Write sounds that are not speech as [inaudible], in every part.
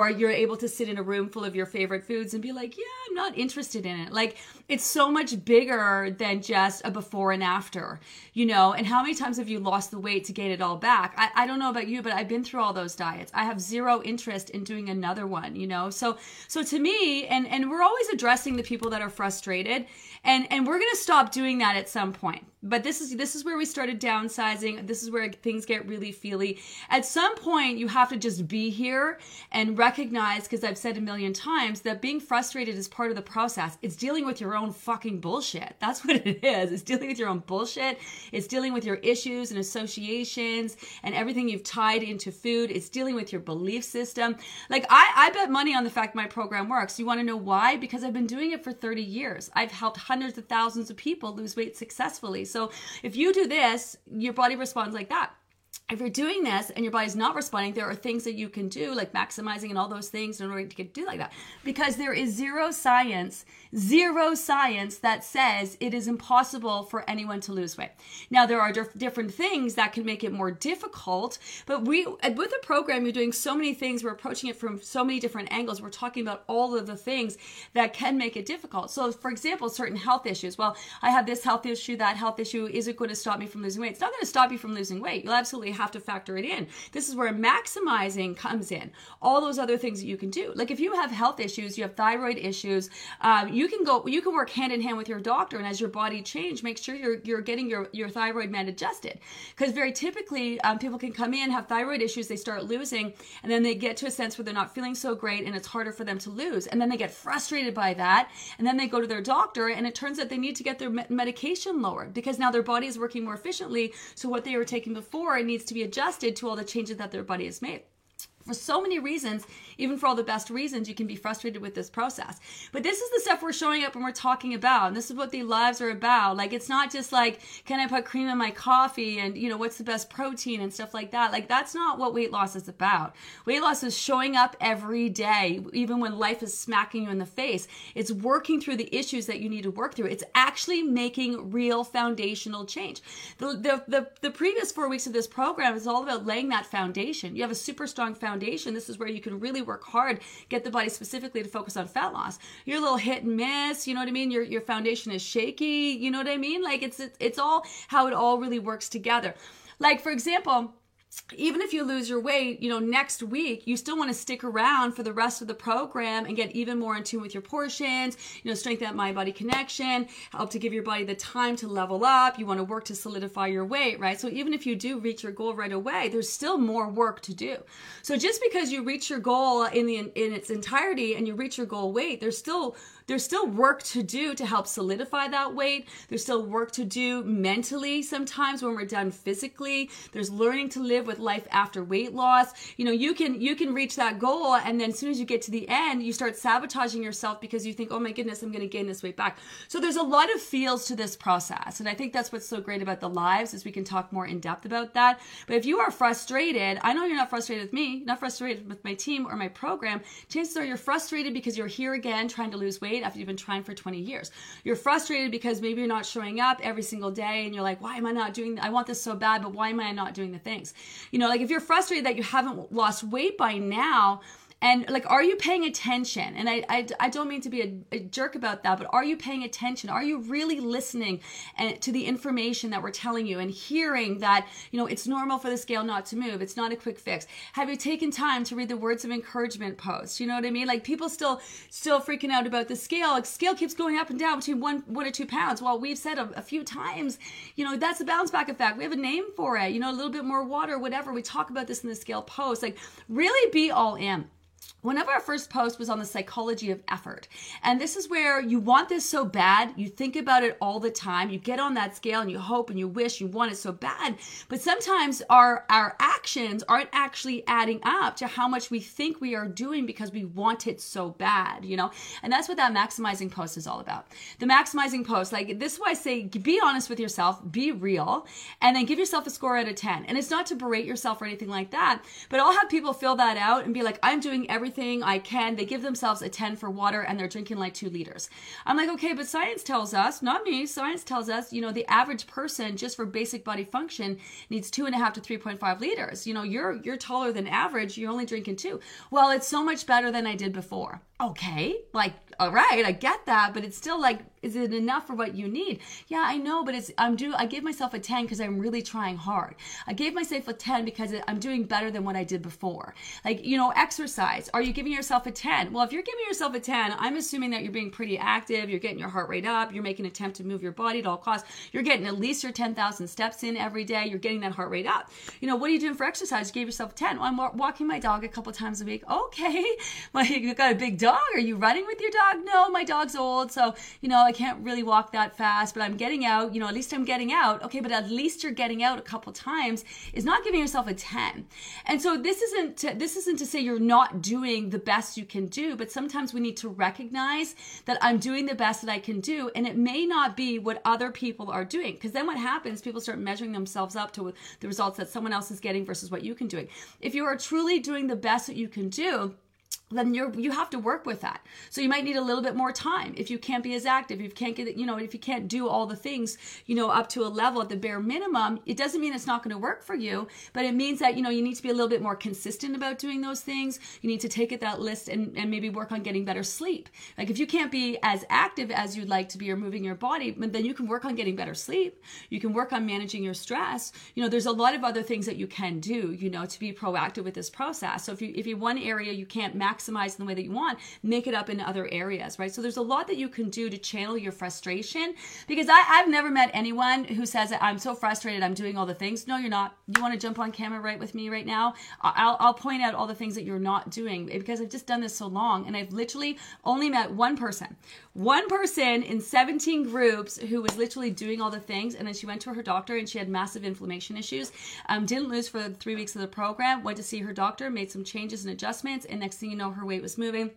Or you're able to sit in a room full of your favorite foods and be like, yeah, I'm not interested in it. Like, it's so much bigger than just a before and after, you know? And how many times have you lost the weight to gain it all back? I, I don't know about you, but I've been through all those diets. I have zero interest in doing another one, you know? So, so to me, and, and we're always addressing the people that are frustrated and, and we're to stop doing that at some point. But this is this is where we started downsizing. This is where things get really feely. At some point you have to just be here and recognize because i've said a million times that being frustrated is part of the process. It's dealing with your own fucking bullshit. That's [laughs] what it is. It's dealing with your own bullshit. It's dealing with your issues and associations and everything you've tied into food. It's dealing with your belief system. Like i i bet money on the fact my program works. You want to know why? Because i've been doing it for 30 years. I've helped hundreds of thousands of people lose weight successfully so if you do this, your body responds like that if you're doing this and your body's not responding, there are things that you can do, like maximizing and all those things in order to get, do like that. Because there is zero science, zero science that says it is impossible for anyone to lose weight. Now, there are dif- different things that can make it more difficult, but we, with the program, you're doing so many things. We're approaching it from so many different angles. We're talking about all of the things that can make it difficult. So, for example, certain health issues. Well, I have this health issue, that health issue. Is it going to stop me from losing weight? It's not going to stop you from losing weight. You'll absolutely have to factor it in. This is where maximizing comes in. All those other things that you can do. Like if you have health issues, you have thyroid issues, um, you can go, you can work hand in hand with your doctor, and as your body change, make sure you're you're getting your your thyroid med adjusted. Because very typically, um, people can come in have thyroid issues, they start losing, and then they get to a sense where they're not feeling so great, and it's harder for them to lose, and then they get frustrated by that, and then they go to their doctor, and it turns out they need to get their medication lowered because now their body is working more efficiently. So what they were taking before it needs to be adjusted to all the changes that their body has made for so many reasons, even for all the best reasons, you can be frustrated with this process. But this is the stuff we're showing up and we're talking about. And this is what the lives are about. Like, it's not just like, can I put cream in my coffee and, you know, what's the best protein and stuff like that. Like, that's not what weight loss is about. Weight loss is showing up every day, even when life is smacking you in the face. It's working through the issues that you need to work through. It's actually making real foundational change. The, the, the, the previous four weeks of this program is all about laying that foundation. You have a super strong foundation foundation, this is where you can really work hard, get the body specifically to focus on fat loss. You're a little hit and miss, you know what I mean? Your your foundation is shaky, you know what I mean? Like it's it's all how it all really works together. Like for example, even if you lose your weight, you know, next week, you still want to stick around for the rest of the program and get even more in tune with your portions, you know, strengthen that mind body connection, help to give your body the time to level up. You want to work to solidify your weight, right? So even if you do reach your goal right away, there's still more work to do. So just because you reach your goal in the in its entirety and you reach your goal weight, there's still there's still work to do to help solidify that weight. There's still work to do mentally sometimes when we're done physically. There's learning to live with life after weight loss. You know, you can you can reach that goal and then as soon as you get to the end, you start sabotaging yourself because you think, "Oh my goodness, I'm going to gain this weight back." So there's a lot of feels to this process. And I think that's what's so great about the lives is we can talk more in depth about that. But if you are frustrated, I know you're not frustrated with me, not frustrated with my team or my program. Chances are you're frustrated because you're here again trying to lose weight after you've been trying for 20 years. You're frustrated because maybe you're not showing up every single day and you're like, why am I not doing, I want this so bad, but why am I not doing the things? You know, like if you're frustrated that you haven't lost weight by now, and like are you paying attention? And i i, I don't mean to be a, a, jerk about that but are you paying attention? Are you really listening and to the information that we're telling you and hearing that you know it's normal for the scale not to move it's not a quick fix? Have you taken time to read the words of encouragement posts? You know what i mean? Like people still still freaking out about the scale. Like scale keeps going up and down between one one or two pounds. Well we've said a, a few times you know that's a bounce back effect. We have a name for it. You know a little bit more water whatever. We talk about this in the scale post. Like really be all in one of our first posts was on the psychology of effort. And this is where you want this so bad, you think about it all the time, you get on that scale and you hope and you wish you want it so bad. But sometimes our our actions aren't actually adding up to how much we think we are doing because we want it so bad, you know? And that's what that maximizing post is all about. The maximizing post, like this is why I say be honest with yourself, be real, and then give yourself a score out of 10. And it's not to berate yourself or anything like that, but I'll have people fill that out and be like, I'm doing everything I can. They give themselves a 10 for water and they're drinking like two liters. I'm like, okay, but science tells us, not me, science tells us, you know, the average person just for basic body function needs two and a half to 3.5 liters. You know, you're you're taller than average. You're only drinking two. Well, it's so much better than I did before. Okay, like all right, I get that, but it's still like, is it enough for what you need? Yeah, I know, but it's I'm do I give myself a 10 because I'm really trying hard. I gave myself a 10 because I'm doing better than what I did before. Like, you know, exercise. Are you giving yourself a 10? Well, if you're giving yourself a 10, I'm assuming that you're being pretty active, you're getting your heart rate up, you're making an attempt to move your body at all costs. You're getting at least your 10,000 steps in every day, you're getting that heart rate up. You know, what are you doing for exercise? You gave yourself a 10. Well, I'm walking my dog a couple times a week. Okay. [laughs] Well, you got a big dog. Are you running with your dog? No, my dog's old, so you know I can't really walk that fast. But I'm getting out. You know, at least I'm getting out. Okay, but at least you're getting out a couple times is not giving yourself a ten. And so this isn't to, this isn't to say you're not doing the best you can do, but sometimes we need to recognize that I'm doing the best that I can do, and it may not be what other people are doing. Because then what happens? People start measuring themselves up to the results that someone else is getting versus what you can do. If you are truly doing the best that you can do then you're you have to work with that. So you might need a little bit more time. If you can't be as active if you can't get you know if you can't do all the things you know up to a level at the bare minimum it doesn't mean it's not going to work for you but it means that you know you need to be a little bit more consistent about doing those things. You need to take it that list and, and maybe work on getting better sleep. Like if you can't be as active as you'd like to be or moving your body then you can work on getting better sleep. You can work on managing your stress. You know there's a lot of other things that you can do you know to be proactive with this process. So if you if you one area you can't max maximize in the way that you want, make it up in other areas, right? So there's a lot that you can do to channel your frustration because I, I've never met anyone who says I'm so frustrated, I'm doing all the things. No, you're not. You want to jump on camera right with me right now? I'll, I'll point out all the things that you're not doing because I've just done this so long and I've literally only met one person, one person in 17 groups who was literally doing all the things. And then she went to her doctor and she had massive inflammation issues. Um, didn't lose for three weeks of the program, went to see her doctor, made some changes and adjustments. And next thing you know, her weight was moving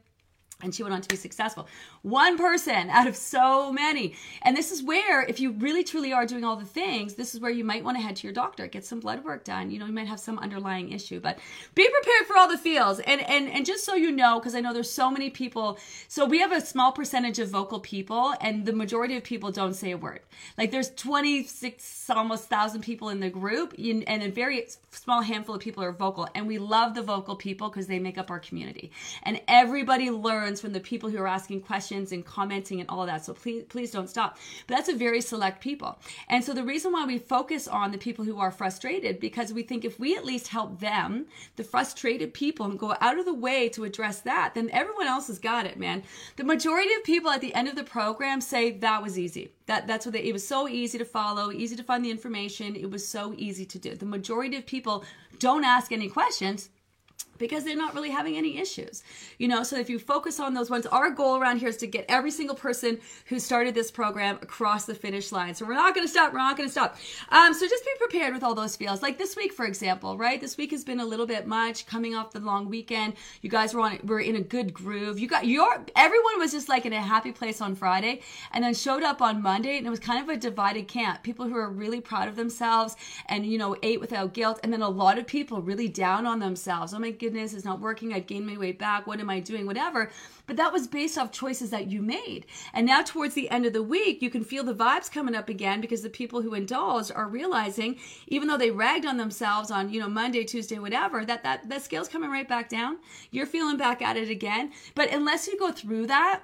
and she went on to be successful. One person out of so many. And this is where, if you really truly are doing all the things, this is where you might want to head to your doctor, get some blood work done. You know, you might have some underlying issue, but be prepared for all the feels. And and and just so you know, because I know there's so many people. So we have a small percentage of vocal people, and the majority of people don't say a word. Like there's 26 almost thousand people in the group, and a very small handful of people are vocal. And we love the vocal people because they make up our community. And everybody learns from the people who are asking questions and commenting and all of that. So please, please don't stop. But that's a very select people. And so the reason why we focus on the people who are frustrated, because we think if we at least help them, the frustrated people, and go out of the way to address that, then everyone else has got it, man. The majority of people at the end of the program say that was easy. That that's what they, it was so easy to follow, easy to find the information. It was so easy to do. The majority of people don't ask any questions because they're not really having any issues. You know, so if you focus on those ones, our goal around here is to get every single person who started this program across the finish line. So we're not going to stop. We're not going to stop. Um, so just be prepared with all those feels. Like this week, for example, right? This week has been a little bit much coming off the long weekend. You guys were on, were in a good groove. You got your, everyone was just like in a happy place on Friday and then showed up on Monday and it was kind of a divided camp. People who are really proud of themselves and, you know, ate without guilt. And then a lot of people really down on themselves. Oh my goodness, it's not working. I've gained my weight back. What am I doing? Whatever. But that was based off choices that you made. And now, towards the end of the week, you can feel the vibes coming up again because the people who indulged are realizing, even though they ragged on themselves on, you know, Monday, Tuesday, whatever, that that, that scale's coming right back down. You're feeling back at it again. But unless you go through that,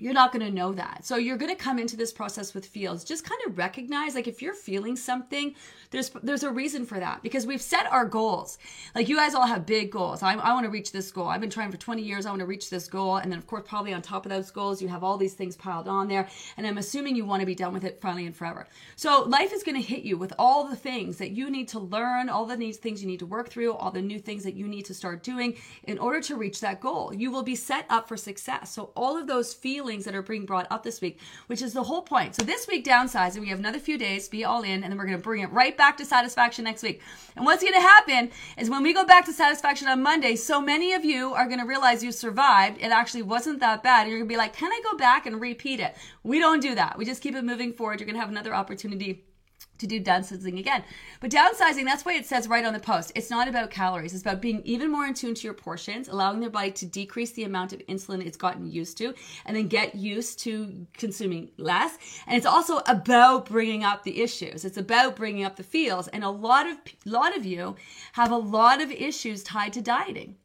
you're not going to know that. So you're going to come into this process with feels. Just kind of recognize like if you're feeling something, there's there's a reason for that because we've set our goals. Like you guys all have big goals. I, I want to reach this goal. I've been trying for 20 years. I want to reach this goal. And then of course, probably on top of those goals, you have all these things piled on there. And I'm assuming you want to be done with it finally and forever. So life is going to hit you with all the things that you need to learn, all the needs, things you need to work through, all the new things that you need to start doing in order to reach that goal. You will be set up for success. So all of those feelings that are being brought up this week, which is the whole point. So this week downsizing, we have another few days, be all in, and then we're going to bring it right back to satisfaction next week. And what's going to happen is when we go back to satisfaction on Monday, so many of you are going to realize you survived. It actually wasn't that bad. And you're going to be like, can I go back and repeat it? We don't do that. We just keep it moving forward. You're going to have another opportunity to do downsizing again. But downsizing, that's why it says right on the post. It's not about calories. It's about being even more in tune to your portions, allowing their body to decrease the amount of insulin it's gotten used to, and then get used to consuming less. And it's also about bringing up the issues. It's about bringing up the feels. And a lot of a lot of you have a lot of issues tied to dieting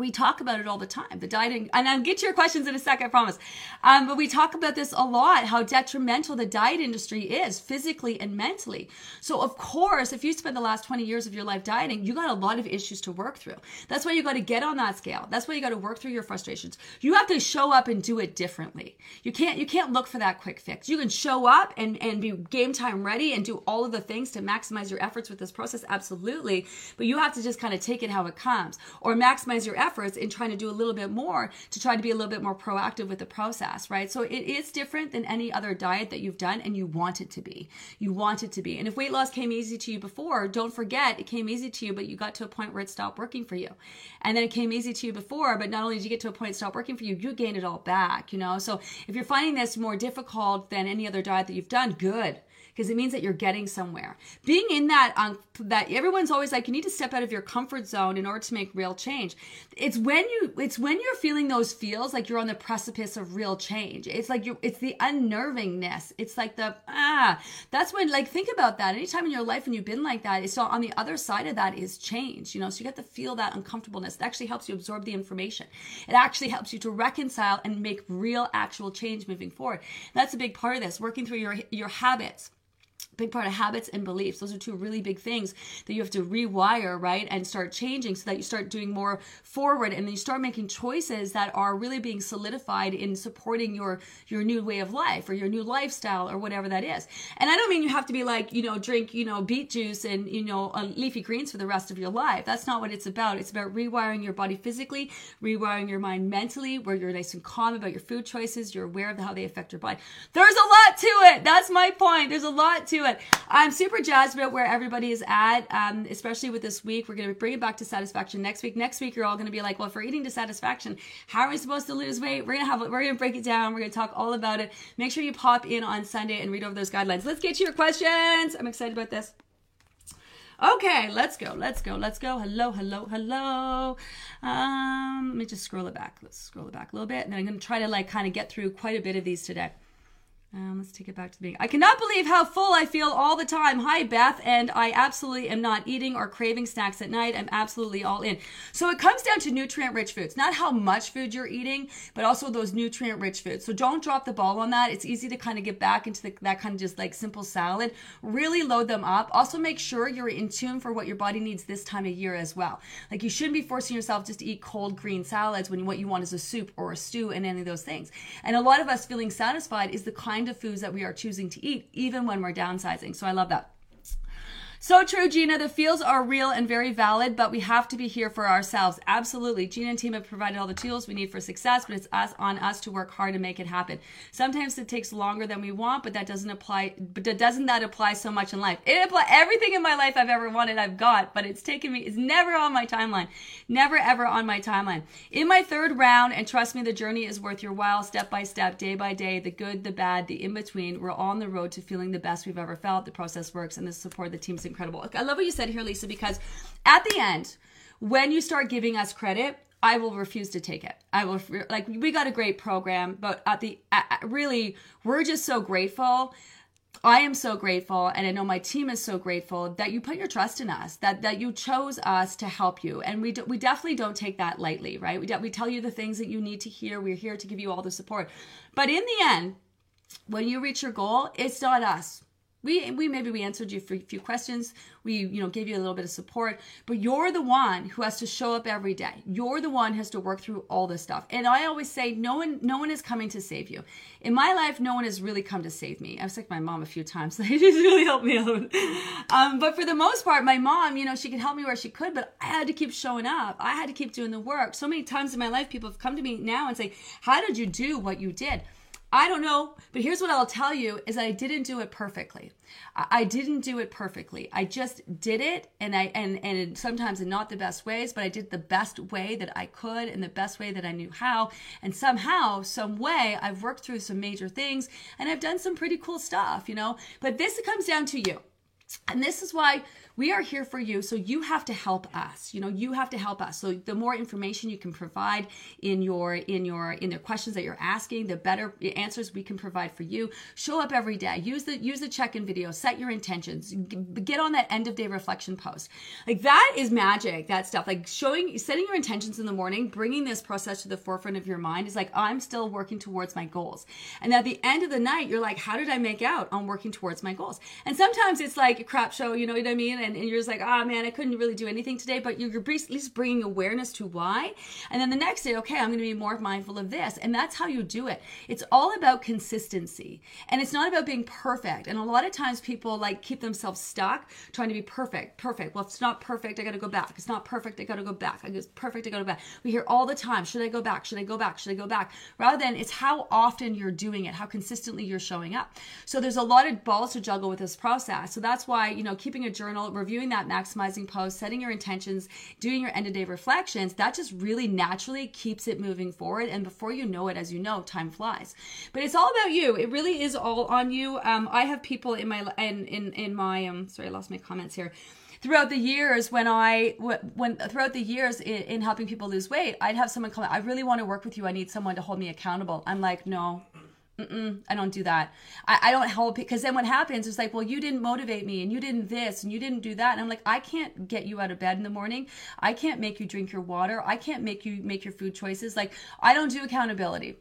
we talk about it all the time the dieting and i'll get to your questions in a sec i promise. Um, but we talk about this a lot how detrimental the diet industry is physically and mentally. So of course if you spend the last 20 years of your life dieting you got a lot of issues to work through. That's why you got to get on that scale. That's why you got to work through your frustrations. You have to show up and do it differently. You can't you can't look for that quick fix. You can show up and and be game time ready and do all of the things to maximize your efforts with this process absolutely but you have to just kind of take it how it comes or maximize your efforts efforts in trying to do a little bit more to try to be a little bit more proactive with the process, right? So it is different than any other diet that you've done and you want it to be. You want it to be. And if weight loss came easy to you before, don't forget it came easy to you, but you got to a point where it stopped working for you. And then it came easy to you before, but not only did you get to a point it stopped working for you, you gained it all back, you know? So if you're finding this more difficult than any other diet that you've done, good because it means that you're getting somewhere. Being in that um, that everyone's always like you need to step out of your comfort zone in order to make real change. It's when you it's when you're feeling those feels like you're on the precipice of real change. It's like you it's the unnervingness. It's like the ah that's when like think about that. Anytime in your life when you've been like that, it's on the other side of that is change, you know. So you get to feel that uncomfortableness. It actually helps you absorb the information. It actually helps you to reconcile and make real actual change moving forward. That's a big part of this, working through your your habits big part of habits and beliefs. Those are two really big things that you have to rewire right and start changing so that you start doing more forward and then you start making choices that are really being solidified in supporting your your new way of life or your new lifestyle or whatever that is. And i don't mean you have to be like you know drink you know beet juice and you know uh, leafy greens for the rest of your life. That's not what it's about. It's about rewiring your body physically rewiring your mind mentally where you're nice and calm about your food choices you're aware of how they affect your body. There's a lot to it. That's my point. There's a lot to it. I'm super jazzed about where everybody is at, um, especially with this week. We're going to bring it back to satisfaction next week. Next week, you're all going to be like, well, if we're eating to satisfaction, how are we supposed to lose weight? We're going to have, we're going to break it down. We're going to talk all about it. Make sure you pop in on Sunday and read over those guidelines. Let's get to your questions. I'm excited about this. Okay, let's go. Let's go. Let's go. Hello, hello, hello. Um, let me just scroll it back. Let's scroll it back a little bit. And then I'm to try to like kind of get through quite a bit of these today. Um, let's take it back to the beginning. I cannot believe how full I feel all the time. Hi, Beth. And I absolutely am not eating or craving snacks at night. I'm absolutely all in. So it comes down to nutrient rich foods, not how much food you're eating, but also those nutrient rich foods. So don't drop the ball on that. It's easy to kind of get back into the, that kind of just like simple salad. Really load them up. Also make sure you're in tune for what your body needs this time of year as well. Like you shouldn't be forcing yourself just to eat cold green salads when what you want is a soup or a stew and any of those things. And a lot of us feeling satisfied is the kind kind of foods that we are choosing to eat, even when we're downsizing. So I love that. So true, Gina. The feels are real and very valid, but we have to be here for ourselves. Absolutely. Gina and team have provided all the tools we need for success, but it's us on us to work hard to make it happen. Sometimes it takes longer than we want, but that doesn't apply. But doesn't that apply so much in life? It apply everything in my life I've ever wanted. I've got, but it's taken me. It's never on my timeline. Never ever on my timeline. In my third round, and trust me, the journey is worth your while. Step by step, day by day, the good, the bad, the in between. We're on the road to feeling the best we've ever felt. The process works, and the support the team's incredible. I love what you said here, Lisa, because at the end, when you start giving us credit, I will refuse to take it. I will like we got a great program, but at the at, really we're just so grateful I am so grateful, and I know my team is so grateful that you put your trust in us, that that you chose us to help you, and we do, we definitely don't take that lightly, right? We de- we tell you the things that you need to hear. We're here to give you all the support, but in the end, when you reach your goal, it's not us we we maybe we answered you for a few questions. We you know gave you a little bit of support. But you're the one who has to show up every day. You're the one who has to work through all this stuff. And i always say no one no one is coming to save you. In my life no one has really come to save me. I've sick my mom a few times. [laughs] So just really helped me out. Um, but for the most part my mom you know she could help me where she could but i had to keep showing up. I had to keep doing the work. So many times in my life people have come to me now and say how did you do what you did I don't know, but here's what I'll tell you is I didn't do it perfectly. I didn't do it perfectly. I just did it and I and and sometimes in not the best ways, but I did the best way that I could and the best way that I knew how. And somehow, some way I've worked through some major things and I've done some pretty cool stuff, you know? But this comes down to you. And this is why we are here for you. So you have to help us you know you have to help us. So the more information you can provide in your in your in the questions that you're asking the better answers we can provide for you. Show up every day. Use the use the check-in video. Set your intentions. Get on that end of day reflection post. Like that is magic that stuff. Like showing setting your intentions in the morning bringing this process to the forefront of your mind is like i'm still working towards my goals. And at the end of the night you're like how did i make out on working towards my goals? And sometimes it's like a crap show you know what i mean and and, you're just like, oh man, I couldn't really do anything today, but you're, you're at least bringing awareness to why. And then the next day, okay, I'm going to be more mindful of this. And that's how you do it. It's all about consistency and it's not about being perfect. And a lot of times people like keep themselves stuck trying to be perfect, perfect. Well, it's not perfect, I got to go back. It's not perfect, I got to go back. It's perfect, I got to go back. We hear all the time, should I go back? Should I go back? Should I go back? Rather than it's how often you're doing it, how consistently you're showing up. So there's a lot of balls to juggle with this process. So that's why, you know, keeping a journal, reviewing that maximizing post, setting your intentions, doing your end of day reflections, that just really naturally keeps it moving forward. And before you know it, as you know, time flies. But it's all about you. It really is all on you. Um, I have people in my in in in my um sorry, I lost my comments here throughout the years when I when throughout the years in, in, helping people lose weight, I'd have someone come. I really want to work with you. I need someone to hold me accountable. I'm like, no, Mm-mm, I don't do that. I, I don't help because then what happens is like, well, you didn't motivate me and you didn't this and you didn't do that. And I'm like, I can't get you out of bed in the morning. I can't make you drink your water. I can't make you make your food choices. Like, I don't do accountability.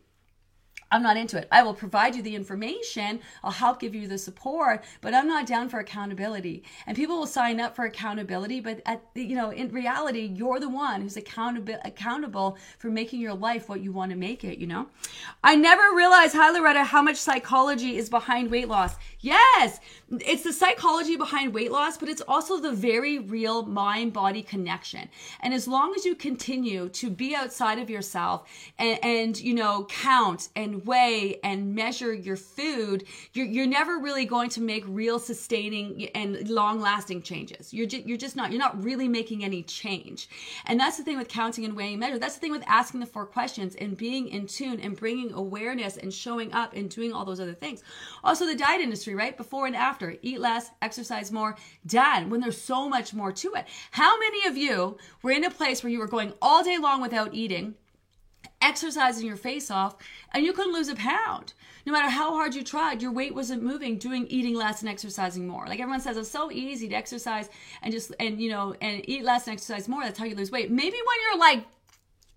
I'm not into it. I will provide you the information. I'll help give you the support, but I'm not down for accountability. And people will sign up for accountability, but at you know, in reality, you're the one who's accountable accountable for making your life what you want to make it, you know? I never realized, hi Loretta, how much psychology is behind weight loss. Yes, it's the psychology behind weight loss, but it's also the very real mind body connection. And as long as you continue to be outside of yourself and, and you know, count and weigh and measure your food, you're, you're never really going to make real sustaining and long lasting changes. You're, ju- you're just not, you're not really making any change. And that's the thing with counting and weighing and measure. That's the thing with asking the four questions and being in tune and bringing awareness and showing up and doing all those other things. Also, the diet industry, right? Before and after, eat less, exercise more, done when there's so much more to it. How many of you were in a place where you were going all day long without eating? Exercising your face off and you couldn't lose a pound. No matter how hard you tried your weight wasn't moving doing eating less and exercising more. Like everyone says it's so easy to exercise and just and you know and eat less and exercise more. That's how you lose weight. Maybe when you're like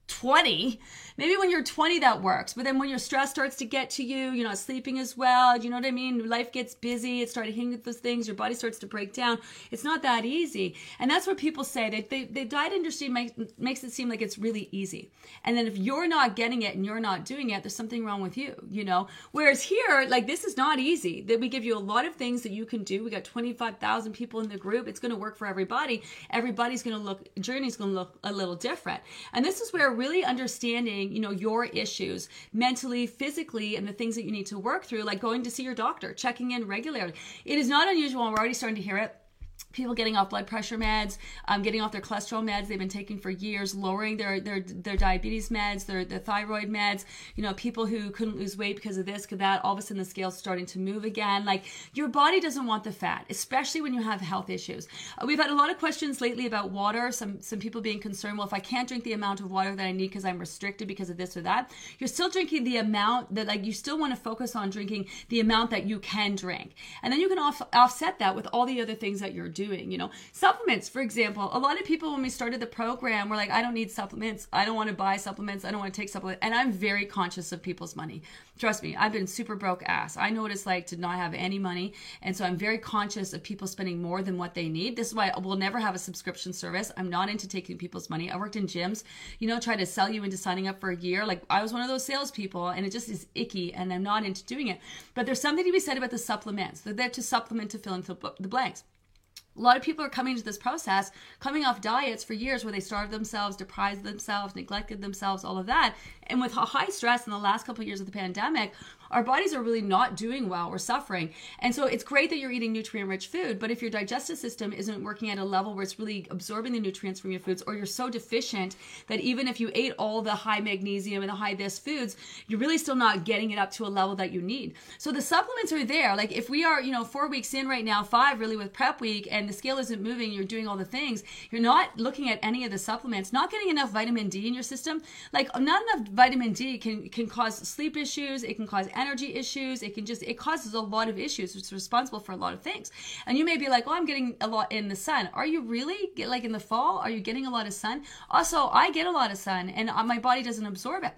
20 maybe when you're 20 that works but then when your stress starts to get to you you're not sleeping as well you know what i mean? Life gets busy it started hitting those things your body starts to break down. It's not that easy. And that's what people say they, they, the diet industry make, makes it seem like it's really easy. And then if you're not getting it and you're not doing it there's something wrong with you you know? Whereas here like this is not easy that we give you a lot of things that you can do. We got 25000 people in the group. It's going to work for everybody. Everybody's going to look journey's going to look a little different. And this is where really understanding you know, your issues mentally, physically, and the things that you need to work through, like going to see your doctor, checking in regularly. It is not unusual, we're already starting to hear it people getting off blood pressure meds, um, getting off their cholesterol meds they've been taking for years, lowering their their their diabetes meds, their their thyroid meds. You know, people who couldn't lose weight because of this, because that. All of a sudden, the scale's starting to move again. Like your body doesn't want the fat, especially when you have health issues. Uh, we've had a lot of questions lately about water. Some some people being concerned. Well, if I can't drink the amount of water that I need because I'm restricted because of this or that, you're still drinking the amount that like you still want to focus on drinking the amount that you can drink, and then you can off, offset that with all the other things that you're doing doing, you know. Supplements, for example, a lot of people when we started the program were like, I don't need supplements. I don't want to buy supplements. I don't want to take supplements. And I'm very conscious of people's money. Trust me, I've been super broke ass. I know what it's like to not have any money. And so I'm very conscious of people spending more than what they need. This is why we'll never have a subscription service. I'm not into taking people's money. I worked in gyms, you know, try to sell you into signing up for a year. Like I was one of those salespeople and it just is icky and I'm not into doing it. But there's something to be said about the supplements. They're there to supplement to fill in the blanks a lot of people are coming to this process coming off diets for years where they starved themselves deprived themselves neglected themselves all of that and with high stress in the last couple of years of the pandemic our bodies are really not doing well. We're suffering. And so it's great that you're eating nutrient rich food, but if your digestive system isn't working at a level where it's really absorbing the nutrients from your foods, or you're so deficient that even if you ate all the high magnesium and the high this foods, you're really still not getting it up to a level that you need. So the supplements are there. Like if we are, you know, four weeks in right now, five really with prep week, and the scale isn't moving, you're doing all the things, you're not looking at any of the supplements, not getting enough vitamin D in your system. Like not enough vitamin D can can cause sleep issues, it can cause energy issues. It can just, it causes a lot of issues. It's responsible for a lot of things. And you may be like, oh, I'm getting a lot in the sun. Are you really? Get, like in the fall, are you getting a lot of sun? Also, I get a lot of sun and uh, my body doesn't absorb it.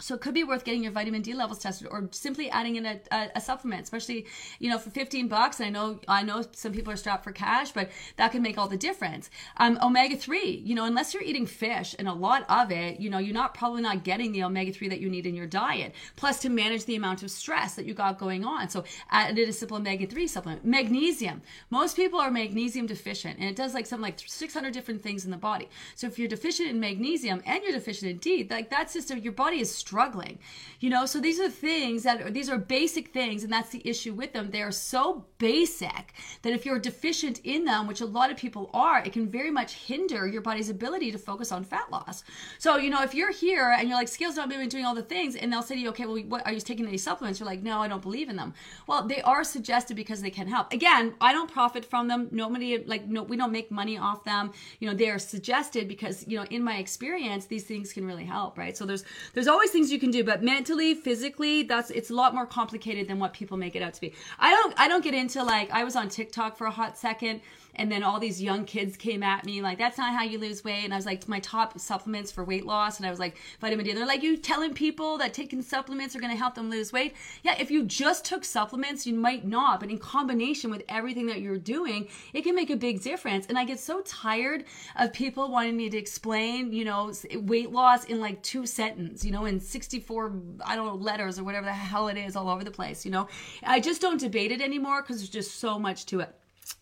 So it could be worth getting your vitamin D levels tested, or simply adding in a, a, a, supplement, especially you know for 15 bucks. And I know I know some people are strapped for cash, but that can make all the difference. Um, omega 3, you know, unless you're eating fish and a lot of it, you know, you're not probably not getting the omega 3 that you need in your diet. Plus, to manage the amount of stress that you got going on, so added a simple omega 3 supplement. Magnesium. Most people are magnesium deficient, and it does like something like 600 different things in the body. So if you're deficient in magnesium and you're deficient in D, like that's just your body is struggling you know? So these are things that are, these are basic things and that's the issue with them. They're so basic that if you're deficient in them which a lot of people are it can very much hinder your body's ability to focus on fat loss. So you know if you're here and you're like scales not moving doing all the things and they'll say to you okay well what are you taking any supplements? You're like no i don't believe in them. Well they are suggested because they can help. Again i don't profit from them. Nobody like no we don't make money off them. You know they are suggested because you know in my experience these things can really help right? So there's there's always things you can do, but mentally, physically, that's it's a lot more complicated than what people make it out to be. I don't I don't get into like I was on TikTok for a hot second and then all these young kids came at me like that's not how you lose weight. And i was like my top supplements for weight loss. And i was like vitamin d. They're like you telling people that taking supplements are going to help them lose weight? Yeah if you just took supplements you might not. But in combination with everything that you're doing it can make a big difference. And i get so tired of people wanting me to explain you know weight loss in like two sentences you know in 64 i don't know letters or whatever the hell it is all over the place you know? I just don't debate it anymore because there's just so much to it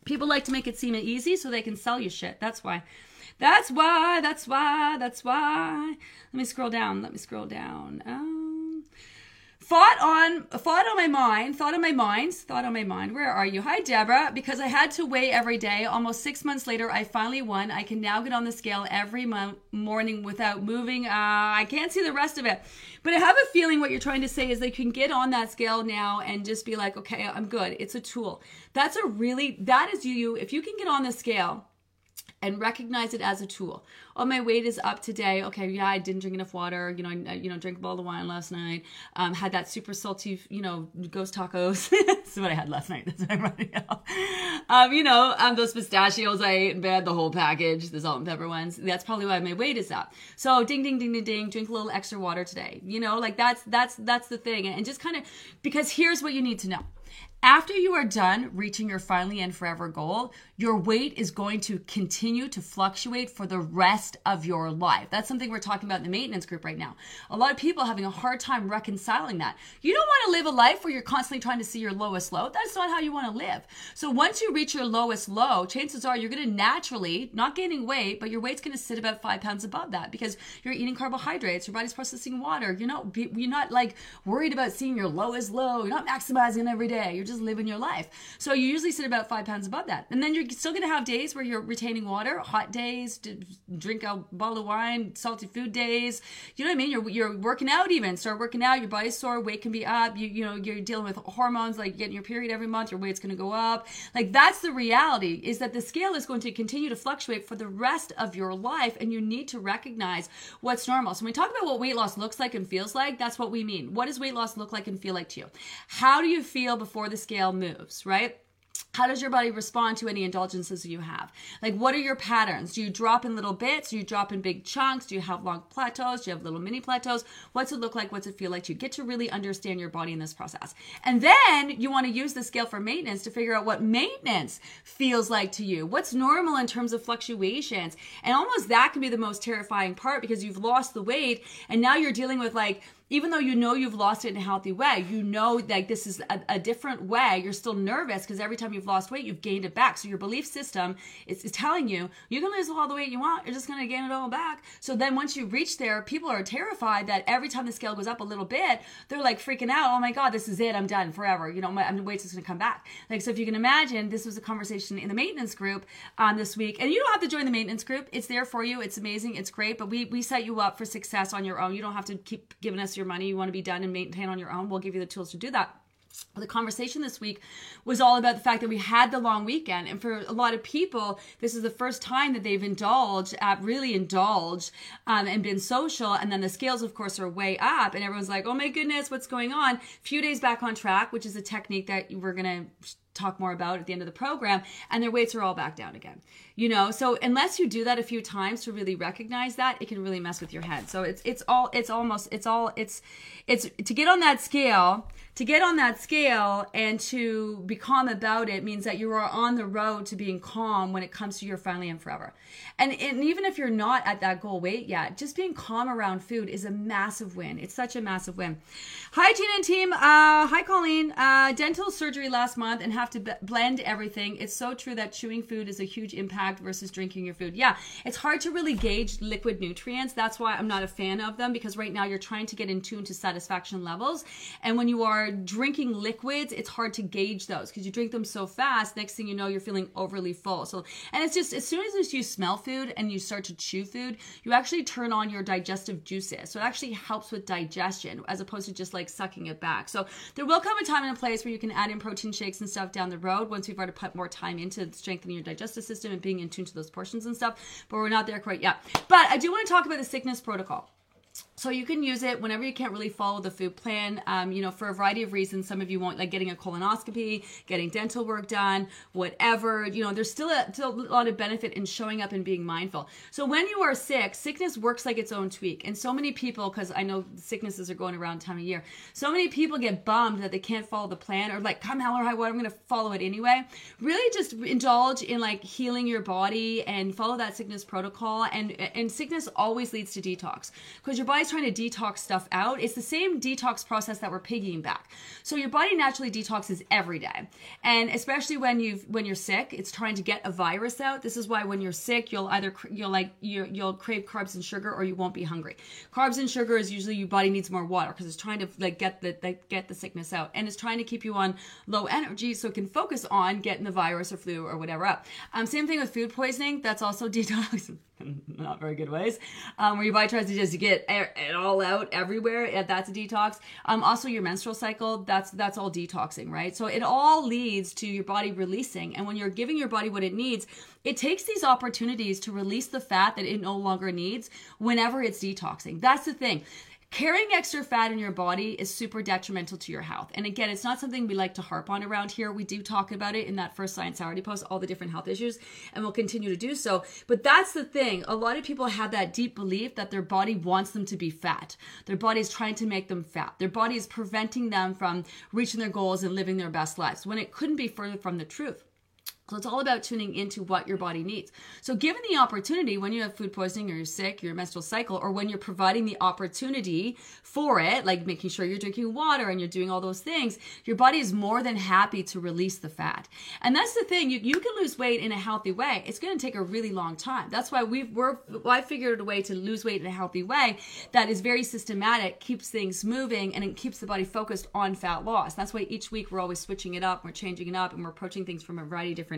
People like to make it seem easy so they can sell you shit. That's why. That's why. That's why. That's why. Let me scroll down. Let me scroll down. Um, thought on thought on my mind. Thought on my mind. Thought on my mind. Where are you? Hi, Deborah. Because I had to weigh every day. Almost six months later, I finally won. I can now get on the scale every mo- morning without moving. Uh, I can't see the rest of it. But I have a feeling what you're trying to say is they can get on that scale now and just be like, okay, I'm good. It's a tool. That's a really, that is you. If you can get on the scale and recognize it as a tool. Oh, my weight is up today. Okay, yeah, I didn't drink enough water. You know, I, you know, drank a bottle of wine last night. Um, had that super salty, you know, ghost tacos. [laughs] this is what I had last night. [laughs] That's what I'm running out. Um, you know, um, those pistachios I ate in bed, the whole package, the salt and pepper ones. That's probably why my weight is up. So, ding, ding, ding, ding, ding. Drink a little extra water today. You know, like that's that's that's the thing. And just kind of because here's what you need to know after you are done reaching your finally and forever goal, your weight is going to continue to fluctuate for the rest of your life. That's something we're talking about in the maintenance group right now. A lot of people having a hard time reconciling that. You don't want to live a life where you're constantly trying to see your lowest low. That's not how you want to live. So once you reach your lowest low, chances are you're going to naturally, not gaining weight, but your weight's going to sit about five pounds above that because you're eating carbohydrates, your body's processing water. You're not, you're not like worried about seeing your lowest low. You're not maximizing every day. You're just living your life. So you usually sit about five pounds above that. And then you're still going to have days where you're retaining water, hot days, drink a bottle of wine, salty food days. You know what I mean? You're, you're working out even. Start working out. Your body's sore. Weight can be up. You, you know, you're dealing with hormones like getting your period every month. Your weight's going to go up. Like that's the reality is that the scale is going to continue to fluctuate for the rest of your life. And you need to recognize what's normal. So when we talk about what weight loss looks like and feels like, that's what we mean. What does weight loss look like and feel like to you? How do you feel before the scale moves, right? How does your body respond to any indulgences you have? Like, what are your patterns? Do you drop in little bits? Do you drop in big chunks? Do you have long plateaus? Do you have little mini plateaus? What's it look like? What's it feel like to you? Get to really understand your body in this process. And then you want to use the scale for maintenance to figure out what maintenance feels like to you. What's normal in terms of fluctuations? And almost that can be the most terrifying part because you've lost the weight and now you're dealing with like, even though you know you've lost it in a healthy way, you know like this is a, a different way. You're still nervous because every time you've lost weight, you've gained it back. So your belief system is, is telling you you can lose all the weight you want. You're just going to gain it all back. So then once you reach there, people are terrified that every time the scale goes up a little bit, they're like freaking out. Oh my God, this is it. I'm done forever. You know, my, my weight's just going to come back. Like, so if you can imagine, this was a conversation in the maintenance group um, this week. And you don't have to join the maintenance group. It's there for you. It's amazing. It's great. But we, we set you up for success on your own. You don't have to keep giving us your money. You want to be done and maintain on your own. We'll give you the tools to do that the conversation this week was all about the fact that we had the long weekend. And for a lot of people this is the first time that they've indulged uh, really indulged um, and been social. And then the scales of course are way up. And everyone's like oh my goodness what's going on? A few days back on track which is a technique that we're going to talk more about at the end of the program. And their weights are all back down again you know so unless you do that a few times to really recognize that it can really mess with your head so it's it's all it's almost it's all it's it's to get on that scale to get on that scale and to be calm about it means that you are on the road to being calm when it comes to your finally and forever. And, and even if you're not at that goal weight yet, just being calm around food is a massive win. It's such a massive win. Hi, Gina and team. Uh, hi, Colleen. Uh, dental surgery last month and have to b- blend everything. It's so true that chewing food is a huge impact versus drinking your food. Yeah, it's hard to really gauge liquid nutrients. That's why I'm not a fan of them because right now you're trying to get in tune to satisfaction levels. And when you are drinking liquids, it's hard to gauge those because you drink them so fast. Next thing you know, you're feeling overly full. So, and it's just as soon as you smell food and you start to chew food, you actually turn on your digestive juices. So it actually helps with digestion as opposed to just like sucking it back. So there will come a time and a place where you can add in protein shakes and stuff down the road once we've already put more time into strengthening your digestive system and being in tune to those portions and stuff. But we're not there quite yet. But I do want to talk about the sickness protocol so you can use it whenever you can't really follow the food plan um, you know for a variety of reasons. Some of you want like getting a colonoscopy getting dental work done whatever. You know there's still a, still a lot of benefit in showing up and being mindful. So when you are sick sickness works like its own tweak. And so many people because i know sicknesses are going around time of year so many people get bummed that they can't follow the plan or like come hell or high water i'm going to follow it anyway? Really just indulge in like healing your body and follow that sickness protocol. And and sickness always leads to detox because your body's trying to detox stuff out. It's the same detox process that we're piggying back. So your body naturally detoxes every day. And especially when you've when you're sick, it's trying to get a virus out. This is why when you're sick, you'll either you'll like you you'll crave carbs and sugar or you won't be hungry. Carbs and sugar is usually your body needs more water because it's trying to like get the like, get the sickness out and it's trying to keep you on low energy so it can focus on getting the virus or flu or whatever up. Um, same thing with food poisoning. That's also [laughs] detox. [laughs] not very good ways, um, where your body tries to just get it all out everywhere. That's a detox. Um, also your menstrual cycle. That's that's all detoxing, right? So it all leads to your body releasing, and when you're giving your body what it needs, it takes these opportunities to release the fat that it no longer needs whenever it's detoxing. That's the thing. Carrying extra fat in your body is super detrimental to your health. And again, it's not something we like to harp on around here. We do talk about it in that first Science Saturday post, all the different health issues, and we'll continue to do so. But that's the thing. A lot of people have that deep belief that their body wants them to be fat. Their body is trying to make them fat. Their body is preventing them from reaching their goals and living their best lives when it couldn't be further from the truth. So it's all about tuning into what your body needs. So given the opportunity when you have food poisoning or you're sick, your menstrual cycle, or when you're providing the opportunity for it, like making sure you're drinking water and you're doing all those things, your body is more than happy to release the fat. And that's the thing, you, you can lose weight in a healthy way. It's going to take a really long time. That's why we've, we're, I figured a way to lose weight in a healthy way that is very systematic, keeps things moving, and it keeps the body focused on fat loss. That's why each week we're always switching it up, we're changing it up, and we're approaching things from a variety of different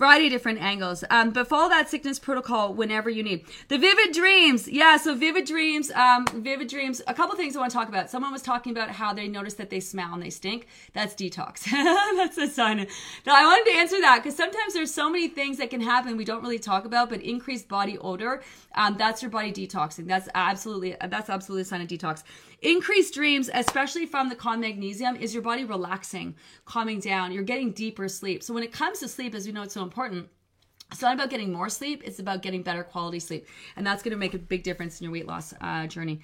Variety of different angles. Um, but follow that sickness protocol whenever you need. The vivid dreams. Yeah, so vivid dreams, um, vivid dreams. A couple things I want to talk about. Someone was talking about how they notice that they smell and they stink. That's detox. [laughs] That's a sign. Now, I wanted to answer that because sometimes there's so many things that can happen we don't really talk about, but increased body odor, um, that's your body detoxing. That's absolutely, that's absolutely a sign of detox. Increased dreams, especially from the calm magnesium, is your body relaxing, calming down. You're getting deeper sleep. So when it comes to sleep, as we know, it's so important. It's not about getting more sleep, it's about getting better quality sleep. And that's going to make a big difference in your weight loss uh, journey.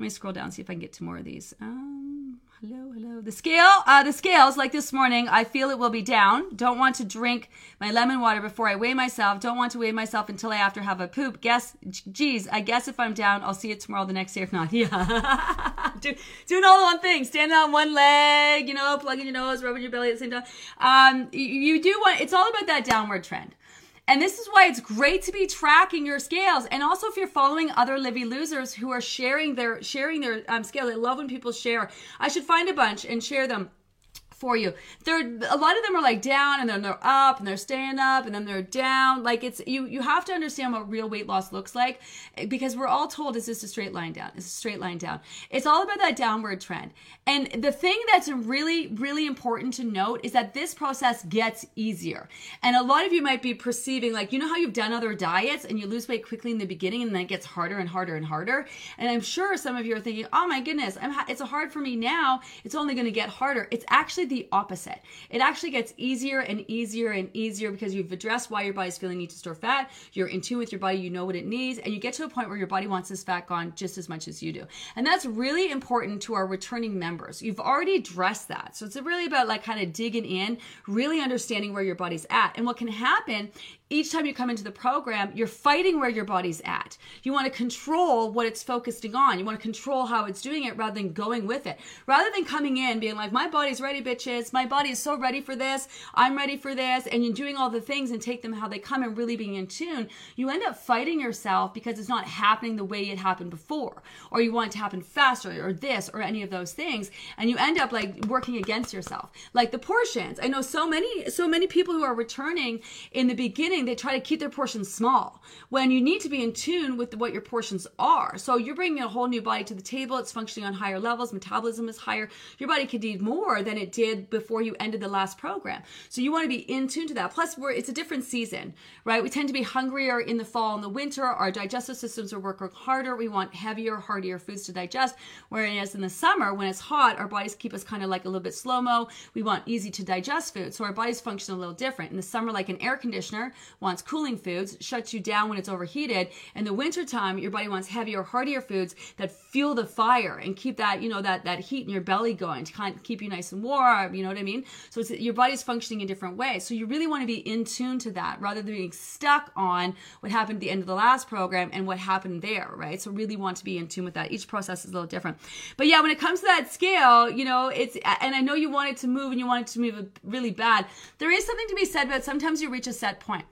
Let me scroll down, see if I can get to more of these. Um, hello, hello. The scale, uh, the scales, like this morning, I feel it will be down. Don't want to drink my lemon water before I weigh myself. Don't want to weigh myself until I after have a poop. Guess, geez, I guess if I'm down, I'll see it tomorrow, the next day. If not, [laughs] yeah. [laughs] Do, doing all the one thing, standing on one leg, you know, plugging your nose, rubbing your belly at the same time. Um, you do want, it's all about that downward trend. And this is why it's great to be tracking your scales. And also if you're following other Livy losers who are sharing their sharing their um, scale. I love when people share. I should find a bunch and share them for you. They're a lot of them are like down and then they're up and they're staying up and then they're down. Like it's you you have to understand what real weight loss looks like because we're all told it's just a straight line down. It's a straight line down. It's all about that downward trend. And the thing that's really really important to note is that this process gets easier. And a lot of you might be perceiving like you know how you've done other diets and you lose weight quickly in the beginning and then it gets harder and harder and harder. And I'm sure some of you are thinking, "Oh my goodness, I'm ha- it's hard for me now. It's only going to get harder." It's actually the opposite. It actually gets easier and easier and easier because you've addressed why your body's feeling need to store fat. You're in tune with your body, you know what it needs, and you get to a point where your body wants this fat gone just as much as you do. And that's really important to our returning members. You've already addressed that. So it's really about like kind of digging in, really understanding where your body's at. And what can happen each time you come into the program, you're fighting where your body's at. You want to control what it's focusing on. You want to control how it's doing it rather than going with it. Rather than coming in being like, my body's ready, bitches. My body is so ready for this. I'm ready for this. And you're doing all the things and take them how they come and really being in tune. You end up fighting yourself because it's not happening the way it happened before. Or you want it to happen faster or this or any of those things. And you end up like working against yourself. Like the portions. I know so many, so many people who are returning in the beginning they try to keep their portions small when you need to be in tune with what your portions are. So you're bringing a whole new body to the table. It's functioning on higher levels. Metabolism is higher. Your body could need more than it did before you ended the last program. So you want to be in tune to that. Plus, we're, it's a different season, right? We tend to be hungrier in the fall and the winter. Our digestive systems are working harder. We want heavier, heartier foods to digest. Whereas in the summer, when it's hot, our bodies keep us kind of like a little bit slow mo. We want easy to digest food. So our bodies function a little different. In the summer, like an air conditioner, wants cooling foods, shuts you down when it's overheated. In the wintertime, your body wants heavier, heartier foods that fuel the fire and keep that, you know, that, that heat in your belly going to kind of keep you nice and warm. You know what I mean? So it's, your body's functioning in different ways. So you really want to be in tune to that rather than being stuck on what happened at the end of the last program and what happened there, right? So really want to be in tune with that. Each process is a little different. But yeah, when it comes to that scale, you know, it's, and I know you want it to move and you want it to move really bad. There is something to be said about sometimes you reach a set point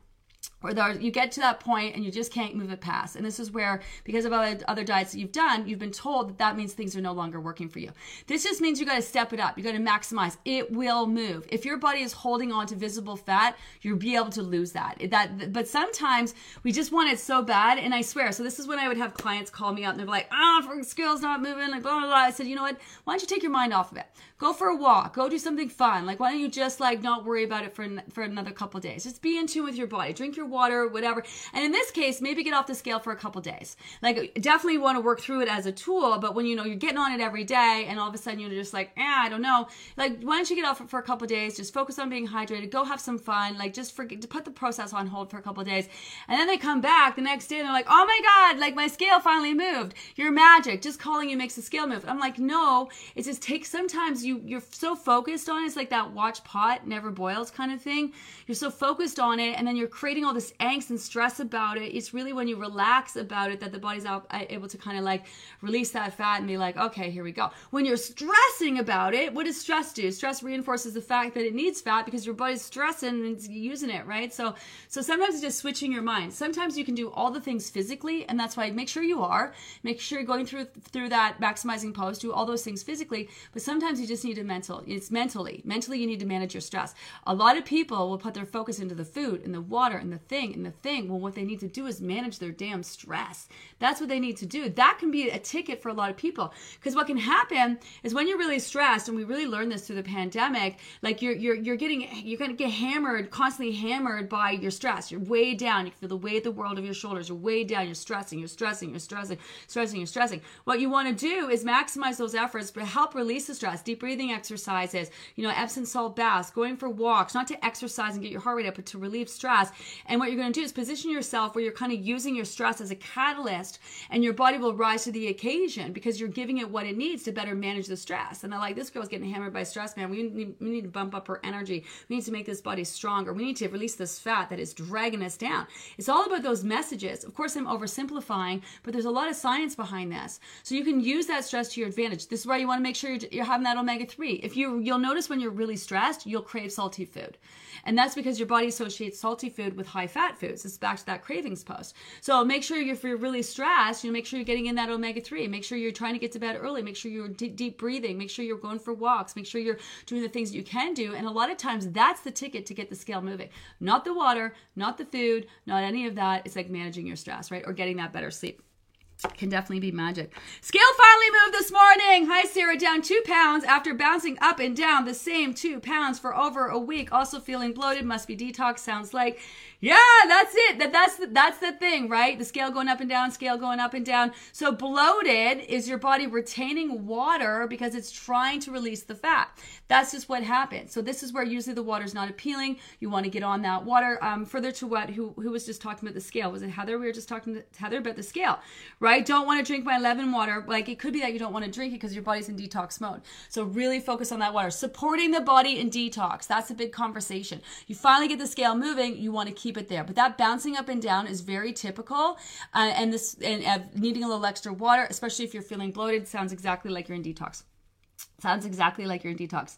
or there, you get to that point and you just can't move it past. And this is where, because of other, other diets that you've done, you've been told that that means things are no longer working for you. This just means you got to step it up. You got to maximize. It will move. If your body is holding on to visible fat, you'll be able to lose that. That, but sometimes we just want it so bad. And I swear, so this is when I would have clients call me up and they're like, ah, oh, scale's not moving, like blah blah blah. I said, you know what? Why don't you take your mind off of it? Go for a walk. Go do something fun. Like why don't you just like not worry about it for for another couple days? Just be in tune with your body. Drink your water, whatever. And in this case, maybe get off the scale for a couple days. Like definitely want to work through it as a tool, but when you know you're getting on it every day and all of a sudden you're just like, eh, I don't know. Like why don't you get off it for a couple days? Just focus on being hydrated. Go have some fun. Like just forget to put the process on hold for a couple days. And then they come back the next day and they're like, oh my God, like my scale finally moved. You're magic. Just calling you makes the scale move. I'm like, no, it just takes sometimes you you're so focused on it. It's like that watch pot never boils kind of thing. You're so focused on it and then you're creating all this angst and stress about it. It's really when you relax about it that the body's uh, able to kind of like release that fat and be like, okay, here we go. When you're stressing about it, what does stress do? Stress reinforces the fact that it needs fat because your body's stressing and it's using it, right? So, so sometimes it's just switching your mind. Sometimes you can do all the things physically, and that's why make sure you are. Make sure you're going through through that maximizing pose, do all those things physically. But sometimes you just need to mental. It's mentally. Mentally, you need to manage your stress. A lot of people will put their focus into the food and the water and the thing and the thing. Well, what they need to do is manage their damn stress. That's what they need to do. That can be a ticket for a lot of people. Because what can happen is when you're really stressed, and we really learned this through the pandemic, like you're you're you're getting you're gonna get hammered, constantly hammered by your stress. You're way down. You feel the weight of the world of your shoulders. You're way down. You're stressing. You're stressing. You're stressing. Stressing. You're stressing. What you want to do is maximize those efforts, but help release the stress. Deep breathing exercises. You know, Epsom salt baths. Going for walks, not to exercise and get your heart rate up, but to relieve stress. And what you're going to do is position yourself where you're kind of using your stress as a catalyst and your body will rise to the occasion because you're giving it what it needs to better manage the stress. And I like this girl's getting hammered by stress, man. We need, we need to bump up her energy. We need to make this body stronger. We need to release this fat that is dragging us down. It's all about those messages. Of course, I'm oversimplifying, but there's a lot of science behind this. So you can use that stress to your advantage. This is why you want to make sure you're, you're having that omega 3. If you you'll notice when you're really stressed, you'll crave salty food. And that's because your body associates salty food with high fat foods. It's back to that cravings post. So make sure if you're really stressed, you know, make sure you're getting in that omega 3. Make sure you're trying to get to bed early. Make sure you're deep breathing. Make sure you're going for walks. Make sure you're doing the things that you can do. And a lot of times that's the ticket to get the scale moving. Not the water, not the food, not any of that. It's like managing your stress, right? Or getting that better sleep can definitely be magic. Scale finally moved this morning. Hi, Sarah, down two pounds after bouncing up and down the same two pounds for over a week. Also feeling bloated. Must be detox. Sounds like yeah, that's it. That that's the, that's the thing, right? The scale going up and down, scale going up and down. So bloated is your body retaining water because it's trying to release the fat. That's just what happens. So this is where usually the water is not appealing. You want to get on that water. Um, further to what who who was just talking about the scale? Was it Heather? We were just talking to Heather about the scale, right? Don't want to drink my lemon water. Like it could be that you don't want to drink it because your body's in detox mode. So really focus on that water. Supporting the body in detox. That's a big conversation. You finally get the scale moving. You want to keep keep it there. But that bouncing up and down is very typical. Uh, and this and uh, needing a little extra water, especially if you're feeling bloated, sounds exactly like you're in detox. Sounds exactly like you're in detox.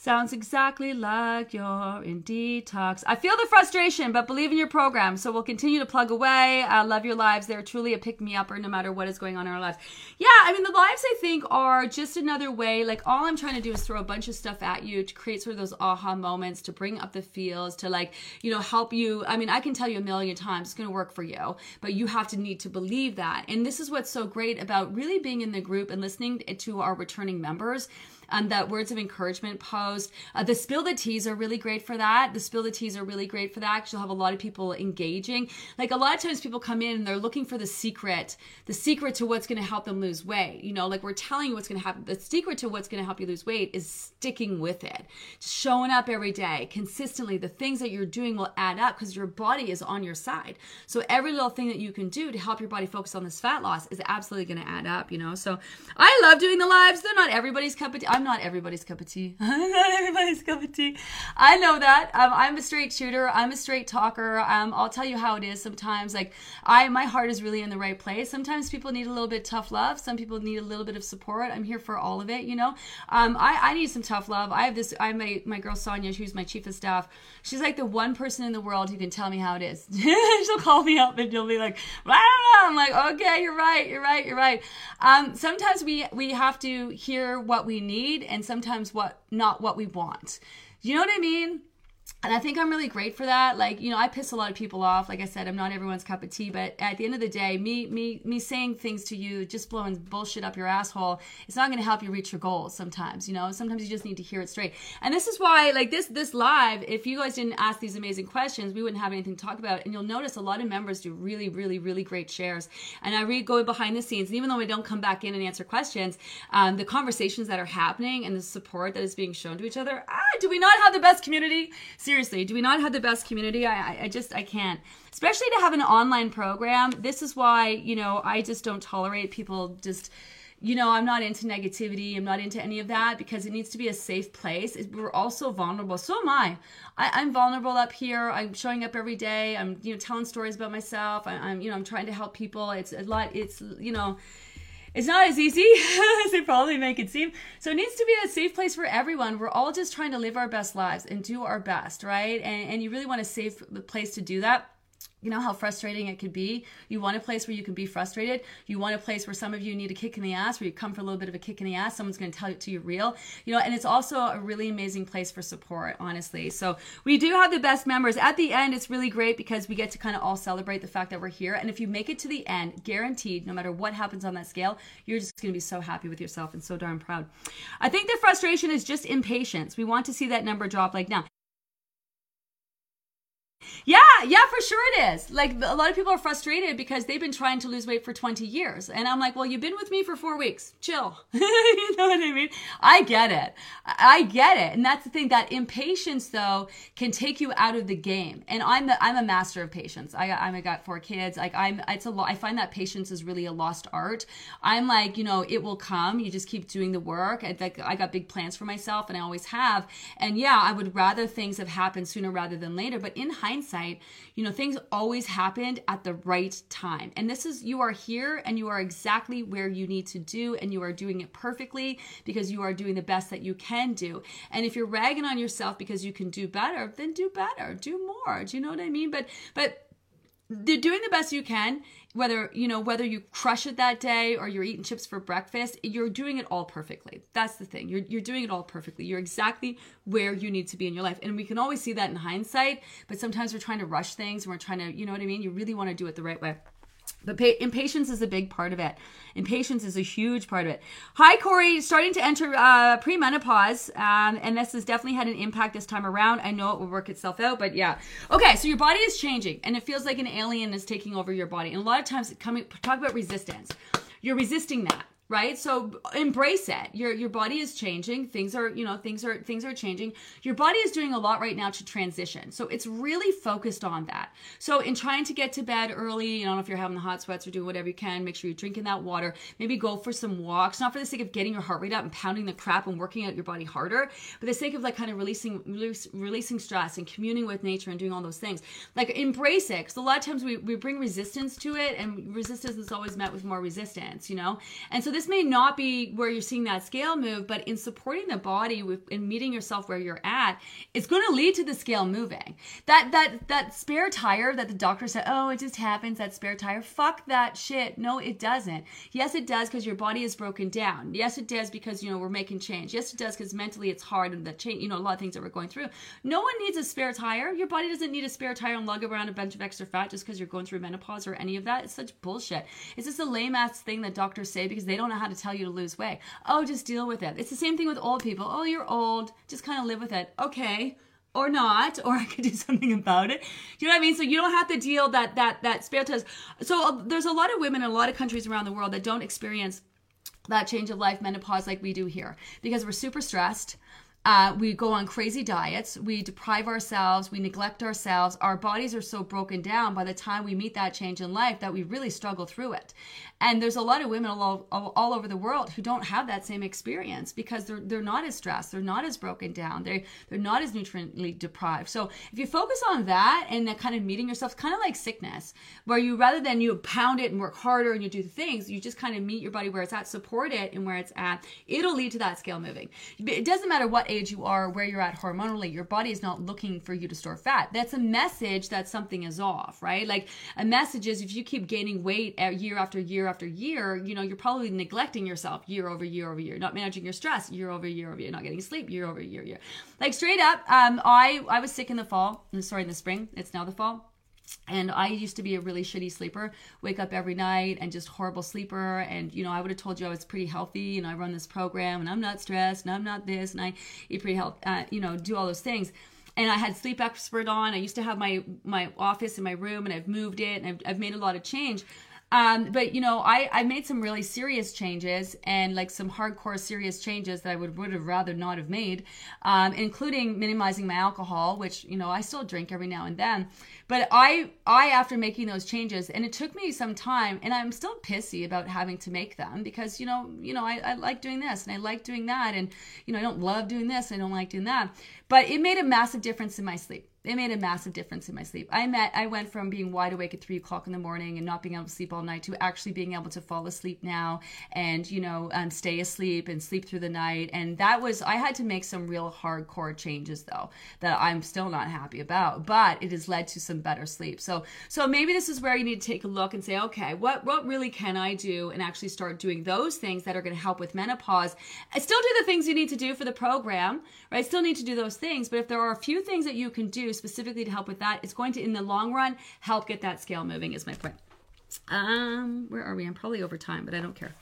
Sounds exactly like you're in detox. I feel the frustration, but believe in your program. So we'll continue to plug away. I love your lives. They're truly a pick me up, or no matter what is going on in our lives. Yeah, I mean, the lives I think are just another way. Like, all I'm trying to do is throw a bunch of stuff at you to create sort of those aha moments, to bring up the feels, to like, you know, help you. I mean, I can tell you a million times it's going to work for you, but you have to need to believe that. And this is what's so great about really being in the group and listening to our returning members um, that words of encouragement post. Uh, the spill the teas are really great for that. The spill the teas are really great for that you'll have a lot of people engaging. Like a lot of times people come in and they're looking for the secret, the secret to what's going to help them lose weight. You know, like we're telling you what's going to happen. The secret to what's going to help you lose weight is sticking with it, showing up every day consistently. The things that you're doing will add up because your body is on your side. So every little thing that you can do to help your body focus on this fat loss is absolutely going to add up. You know, so I love doing the lives. They're not everybody's cup of tea. I'm not everybody's cup of tea. [laughs] I'm not everybody's cup of tea. I know that. Um, I'm a straight shooter. I'm a straight talker. Um, I'll tell you how it is sometimes. Like I, my heart is really in the right place. Sometimes people need a little bit of tough love. Some people need a little bit of support. I'm here for all of it. You know, um, I, I need some tough love. I have this. I my my girl Sonia, who's my chief of staff. She's like the one person in the world who can tell me how it is. [laughs] She'll call me up and she'll be like, I don't know. I'm like, okay, you're right. You're right. You're right. Um, sometimes we we have to hear what we need and sometimes what not what we want. You know what I mean? And I think I'm really great for that. Like, you know, I piss a lot of people off. Like I said, I'm not everyone's cup of tea, but at the end of the day, me me me saying things to you, just blowing bullshit up your asshole, it's not going to help you reach your goals sometimes, you know? Sometimes you just need to hear it straight. And this is why like this this live, if you guys didn't ask these amazing questions, we wouldn't have anything to talk about. And you'll notice a lot of members do really really really great shares. And I read going behind the scenes, and even though we don't come back in and answer questions, um, the conversations that are happening and the support that is being shown to each other, ah, do we not have the best community? Seriously, do we not have the best community? I, I, just, I can't. Especially to have an online program. This is why, you know, I just don't tolerate people just you know, I'm not into negativity. I'm not into any of that because it needs to be a safe place. We're also vulnerable. So am I. I am vulnerable up here. I'm showing up every day. I'm, you know, telling stories about myself. I, I'm, you know, I'm trying to help people. It's a lot. It's, you know, it's not as easy [laughs] as they probably make it seem. So it needs to be a safe place for everyone. We're all just trying to live our best lives and do our best, right? And, and you really want a safe place to do that you know how frustrating it could be. You want a place where you can be frustrated. You want a place where some of you need a kick in the ass, where you come for a little bit of a kick in the ass. Someone's going to tell it to you real, you know. And it's also a really amazing place for support, honestly. So we do have the best members. At the end, it's really great because we get to kind of all celebrate the fact that we're here. And if you make it to the end, guaranteed, no matter what happens on that scale, you're just going to be so happy with yourself and so darn proud. I think the frustration is just impatience. We want to see that number drop like now. Yeah, yeah, for sure it is. Like a lot of people are frustrated because they've been trying to lose weight for 20 years. And I'm like, well, you've been with me for four weeks. Chill. [laughs] you know what I mean? I get it. I get it. And that's the thing that impatience though can take you out of the game. And I'm the, I'm a master of patience. I, I got four kids. Like I'm, it's a lot. I find that patience is really a lost art. I'm like, you know, it will come. You just keep doing the work. I, like, I got big plans for myself and I always have. And yeah, I would rather things have happened sooner rather than later. But in hindsight, hindsight, you know, things always happened at the right time. And this is, you are here and you are exactly where you need to do, and you are doing it perfectly because you are doing the best that you can do. And if you're ragging on yourself because you can do better, then do better, do more. Do you know what I mean? But, but, they're doing the best you can whether you know whether you crush it that day or you're eating chips for breakfast you're doing it all perfectly. That's the thing. You're, you're doing it all perfectly. You're exactly where you need to be in your life. And we can always see that in hindsight but sometimes we're trying to rush things and we're trying to you know what i mean? You really want to do it the right way but pa- impatience is a big part of it. Impatience is a huge part of it. Hi, Corey. Starting to enter uh, premenopause, um, and this has definitely had an impact this time around. I know it will work itself out, but yeah. Okay, so your body is changing, and it feels like an alien is taking over your body. And a lot of times, coming talk about resistance. You're resisting that right? So embrace it your your body is changing. Things are you know things are things are changing. Your body is doing a lot right now to transition. So it's really focused on that. So in trying to get to bed early you don't know if you're having the hot sweats or doing whatever you can make sure you're drinking that water. Maybe go for some walks not for the sake of getting your heart rate up and pounding the crap and working out your body harder but the sake of like kind of releasing release, releasing stress and communing with nature and doing all those things. Like embrace it because a lot of times we, we bring resistance to it and resistance is always met with more resistance you know? And so this may not be where you're seeing that scale move, but in supporting the body with in meeting yourself where you're at, it's going to lead to the scale moving. That that that spare tire that the doctor said, "Oh, it just happens." That spare tire. Fuck that shit. No, it doesn't. Yes, it does because your body is broken down. Yes, it does because you know we're making change. Yes, it does because mentally it's hard and the change. You know a lot of things that we're going through. No one needs a spare tire. Your body doesn't need a spare tire and lug around a bunch of extra fat just because you're going through menopause or any of that. It's such bullshit. It's just a lame ass thing that doctors say because they don't don't know how to tell you to lose weight. Oh, just deal with it. It's the same thing with old people. Oh, you're old. Just kind of live with it. Okay or not, [laughs] or I could do something about it. Do you know what I mean? So you don't have to deal that that that spare test. So uh, there's a lot of women in a lot of countries around the world that don't experience that change of life menopause like we do here because we're super stressed uh, we go on crazy diets. We deprive ourselves. We neglect ourselves. Our bodies are so broken down by the time we meet that change in life that we really struggle through it. And there's a lot of women all, all, over the world who don't have that same experience because they're, they're not as stressed. They're not as broken down. They, they're not as nutriently deprived. So if you focus on that and that kind of meeting yourself, kind of like sickness, where you rather than you pound it and work harder and you do the things, you just kind of meet your body where it's at, support it and where it's at. It'll lead to that scale moving. It doesn't matter what age age you are, where you're at hormonally, your body is not looking for you to store fat. That's a message that something is off, right? Like a message is if you keep gaining weight year after year after year, you know, you're probably neglecting yourself year over year over year, not managing your stress year over year over year, not getting sleep year over year year. Like straight up, um, I I was sick in the fall, sorry, in the spring. It's now the fall and I used to be a really shitty sleeper, wake up every night and just horrible sleeper. And, you know, I would have told you I was pretty healthy and I run this program and I'm not stressed and I'm not this and I eat pretty healthy, uh, you know, do all those things. And I had sleep expert on. I used to have my, my office in my room and I've moved it and I've, I've made a lot of change. Um, but you know, I, I made some really serious changes and like some hardcore serious changes that I would, would have rather not have made, um, including minimizing my alcohol, which, you know, I still drink every now and then. But I, I, after making those changes, and it took me some time and I'm still pissy about having to make them because, you know, you know, I, I like doing this and I like doing that. And, you know, I don't love doing this. I don't like doing that, but it made a massive difference in my sleep it made a massive difference in my sleep. I met I went from being wide awake at three o'clock in the morning and not being able to sleep all night to actually being able to fall asleep now and you know um, stay asleep and sleep through the night. And that was I had to make some real hardcore changes though that I'm still not happy about, but it has led to some better sleep. So so maybe this is where you need to take a look and say, okay, what what really can I do and actually start doing those things that are going to help with menopause. I still do the things you need to do for the program, right? I still need to do those things, but if there are a few things that you can do specifically to help with that. It's going to, in the long run, help get that scale moving, is my point. Um, where are we? I'm probably over time, but I don't care.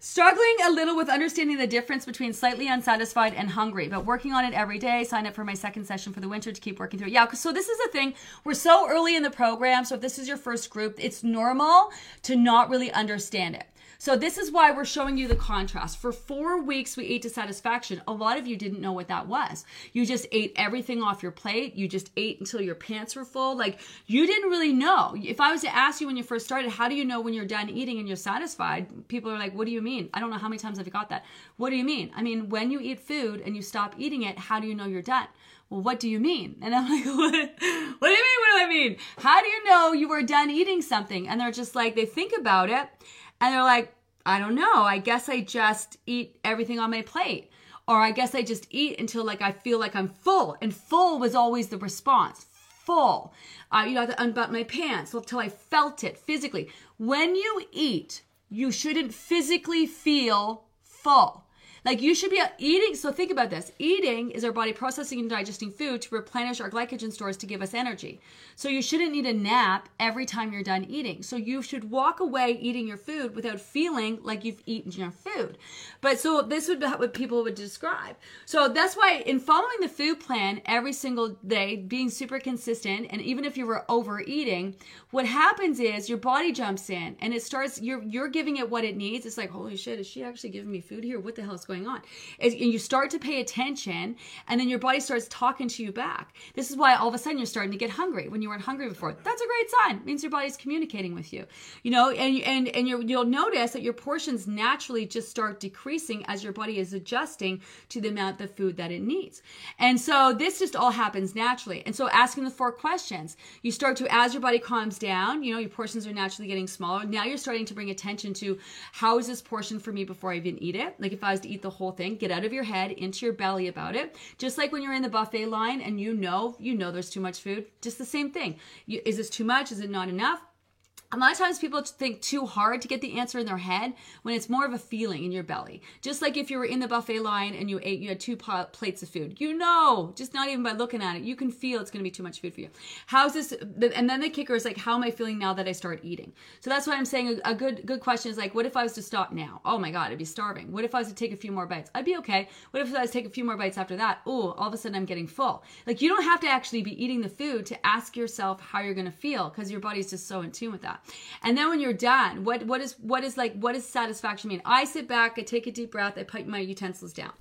Struggling a little with understanding the difference between slightly unsatisfied and hungry, but working on it every day. Sign up for my second session for the winter to keep working through it. Yeah, so this is the thing. We're so early in the program. So if this is your first group, it's normal to not really understand it. So this is why we're showing you the contrast. For four weeks, we ate to satisfaction. A lot of you didn't know what that was. You just ate everything off your plate. You just ate until your pants were full. Like you didn't really know. If I was to ask you when you first started, how do you know when you're done eating and you're satisfied? People are like, what do you mean? I don't know how many times I've got that. What do you mean? I mean, when you eat food and you stop eating it, how do you know you're done? well, what do you mean? And I'm like, [laughs] what? What do you mean? What do I mean? How do you know you were done eating something? And they're just like, they think about it and they're like, I don't know. I guess I just eat everything on my plate. Or I guess I just eat until like I feel like I'm full. And full was always the response. Full. Uh, you know, I have to unbutton my pants until I felt it physically. When you eat, you shouldn't physically feel full. Like you should be uh, eating. So think about this. Eating is our body processing and digesting food to replenish our glycogen stores to give us energy. So you shouldn't need a nap every time you're done eating. So you should walk away eating your food without feeling like you've eaten your food. But so this would be what people would describe. So that's why in following the food plan every single day, being super consistent, and even if you were overeating, what happens is your body jumps in and it starts. You're you're giving it what it needs. It's like holy shit, is she actually giving me food here? What the hell is going on. and you start to pay attention, and then your body starts talking to you back. This is why all of a sudden you're starting to get hungry when you weren't hungry before. That's a great sign. It means your body's communicating with you. You know, and and and you you'll notice that your portions naturally just start decreasing as your body is adjusting to the amount of food that it needs. And so this just all happens naturally. And so asking the four questions, you start to as your body calms down, you know, your portions are naturally getting smaller. Now you're starting to bring attention to how is this portion for me before I even eat it? Like if I was to eat the whole thing. Get out of your head, into your belly about it. Just like when you're in the buffet line and you know, you know there's too much food. Just the same thing. You, is this too much? Is it not enough? A lot of times people think too hard to get the answer in their head when it's more of a feeling in your belly. Just like if you were in the buffet line and you ate, you had two plates of food. You know, just not even by looking at it, you can feel it's going to be too much food for you. How's this? And then the kicker is like, how am I feeling now that I start eating? So that's why I'm saying a, good good question is like, what if I was to stop now? Oh my God, I'd be starving. What if I was to take a few more bites? I'd be okay. What if I was to take a few more bites after that? Oh, all of a sudden I'm getting full. Like you don't have to actually be eating the food to ask yourself how you're going to feel because your body's just so in tune with that. And then when you're done, what what is what is like what does satisfaction mean? I sit back, I take a deep breath, I put my utensils down.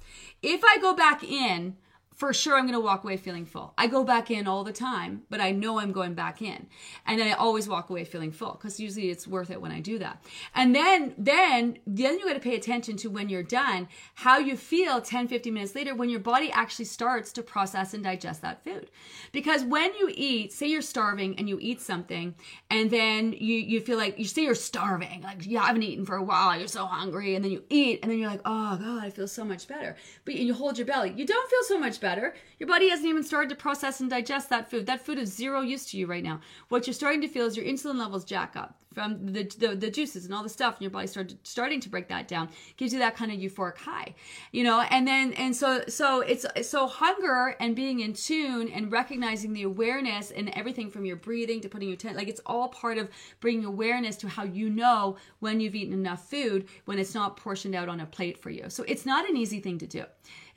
If I go back in, for sure I'm going to walk away feeling full. I go back in all the time, but I know I'm going back in. And I always walk away feeling full because usually it's worth it when I do that. And then, then, then you got to pay attention to when you're done, how you feel 10, 15 minutes later when your body actually starts to process and digest that food. Because when you eat, say you're starving and you eat something and then you, you feel like, you say you're starving, like you haven't eaten for a while, you're so hungry, and then you eat and then you're like, oh God, I feel so much better. But you hold your belly. You don't feel so much better better. Your body hasn't even started to process and digest that food. That food is zero use to you right now. What you're starting to feel is your insulin levels jack up from the, the, the juices and all the stuff and your body start starting to break that down gives you that kind of euphoric high you know and then and so so it's so hunger and being in tune and recognizing the awareness and everything from your breathing to putting your tent like it's all part of bringing awareness to how you know when you've eaten enough food when it's not portioned out on a plate for you so it's not an easy thing to do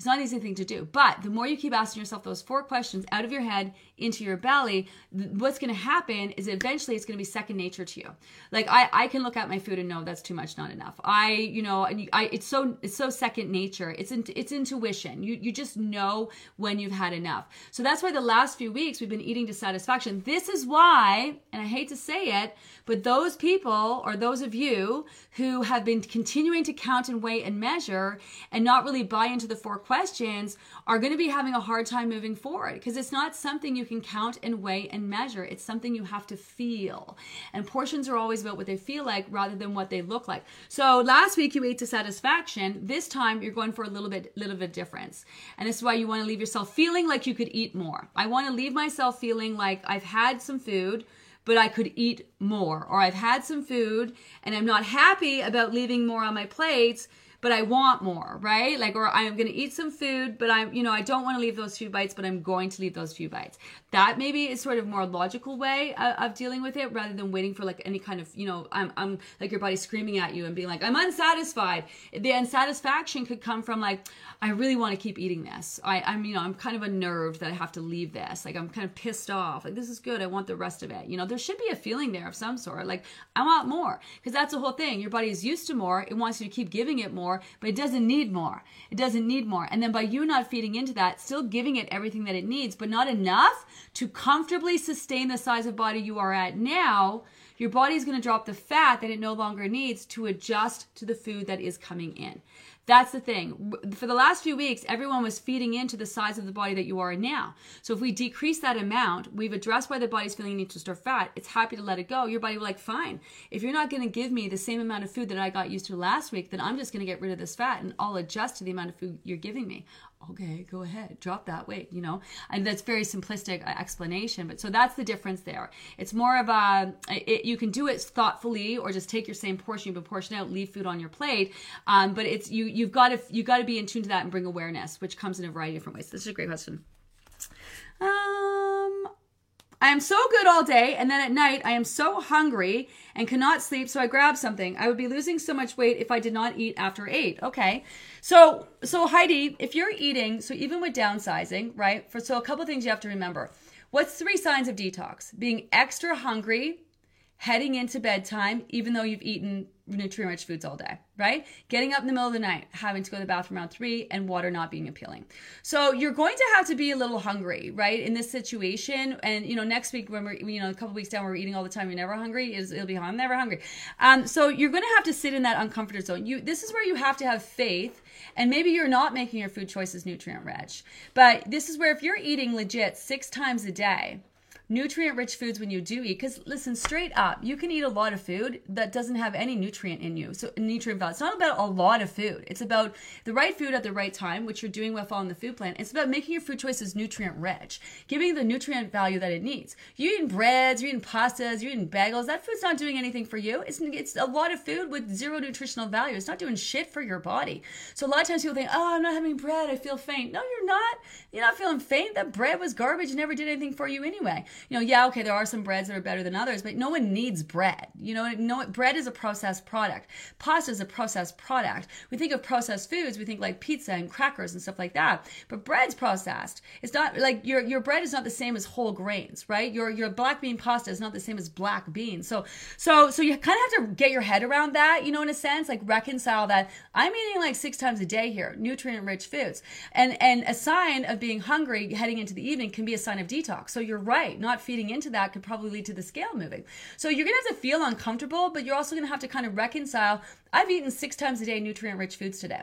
it's not an easy thing to do. But the more you keep asking yourself those four questions out of your head into your belly, what's going to happen is eventually it's going to be second nature to you. Like I, I can look at my food and know that's too much, not enough. I, you know, and I, it's so, it's so second nature. It's, in, it's intuition. You, you just know when you've had enough. So that's why the last few weeks we've been eating to satisfaction. This is why, and I hate to say it, but those people or those of you who have been continuing to count and weigh and measure and not really buy into the four questions are going to be having a hard time moving forward because it's not something you can count and weigh and measure. It's something you have to feel. And portions are always about what they feel like rather than what they look like. So last week you ate to satisfaction. This time you're going for a little bit, little bit difference. And this is why you want to leave yourself feeling like you could eat more. I want to leave myself feeling like I've had some food but I could eat more. Or I've had some food and I'm not happy about leaving more on my plates, but I want more, right? Like, or I'm going to eat some food, but I'm, you know, I don't want to leave those few bites, but I'm going to leave those few bites. That maybe is sort of more logical way of, of dealing with it rather than waiting for like any kind of, you know, I'm, I'm like your body screaming at you and being like, I'm unsatisfied. The unsatisfaction could come from like, I really want to keep eating this. I, I'm, you know, I'm kind of unnerved that I have to leave this. Like, I'm kind of pissed off. Like, this is good. I want the rest of it. You know, there should be a feeling there of some sort. Like, I want more because that's the whole thing. Your body is used to more. It wants you to keep giving it more more, but it doesn't need more. It doesn't need more. And then by you not feeding into that, still giving it everything that it needs, but not enough to comfortably sustain the size of body you are at now, your body is going to drop the fat that it no longer needs to adjust to the food that is coming in. That's the thing. For the last few weeks, everyone was feeding into the size of the body that you are now. So if we decrease that amount, we've addressed why the body's feeling need to store fat. It's happy to let it go. Your body will like, fine. If you're not going to give me the same amount of food that I got used to last week, then I'm just going to get rid of this fat and I'll adjust to the amount of food you're giving me okay, go ahead, drop that weight, you know? And that's very simplistic uh, explanation, but so that's the difference there. It's more of a, it, you can do it thoughtfully or just take your same portion, but portion out, leave food on your plate. Um, but it's, you, you've got to, you've got to be in tune to that and bring awareness, which comes in a variety of different ways. This is a great question. Um, I am so good all day, and then at night I am so hungry and cannot sleep, so I grab something. I would be losing so much weight if I did not eat after eight. Okay, so so Heidi, if you're eating, so even with downsizing, right? For so a couple things you have to remember. What's three signs of detox? Being extra hungry, heading into bedtime, even though you've eaten nutrient rich foods all day, right? Getting up in the middle of the night, having to go to the bathroom around three, and water not being appealing. So you're going to have to be a little hungry, right, in this situation. And you know, next week when we're, you know, a couple weeks down, we're eating all the time. You're never hungry. It'll be I'm never hungry. Um, so you're going to have to sit in that uncomfortable zone. You, this is where you have to have faith. And maybe you're not making your food choices nutrient rich, but this is where if you're eating legit six times a day nutrient rich foods when you do eat because listen straight up you can eat a lot of food that doesn't have any nutrient in you. So nutrient value. It's not about a lot of food. It's about the right food at the right time which you're doing well following the food plan. It's about making your food choices nutrient rich giving the nutrient value that it needs. You eating breads you're eating pastas you're eating bagels. That food's not doing anything for you. It's, it's a lot of food with zero nutritional value. It's not doing shit for your body. So a lot of times people think oh i'm not having bread. I feel faint. No you're not. You're not feeling faint. That bread was garbage never did anything for you anyway you know, yeah, okay, there are some breads that are better than others, but no one needs bread. You know, no bread is a processed product. Pasta is a processed product. We think of processed foods, we think like pizza and crackers and stuff like that. But bread's processed. It's not like your your bread is not the same as whole grains, right? Your your black bean pasta is not the same as black beans. So so so you kind of have to get your head around that, you know, in a sense, like reconcile that I'm eating like six times a day here, nutrient rich foods. And and a sign of being hungry heading into the evening can be a sign of detox. So you're right, not not feeding into that could probably lead to the scale moving. So you're going to have to feel uncomfortable, but you're also going to have to kind of reconcile. I've eaten six times a day nutrient rich foods today.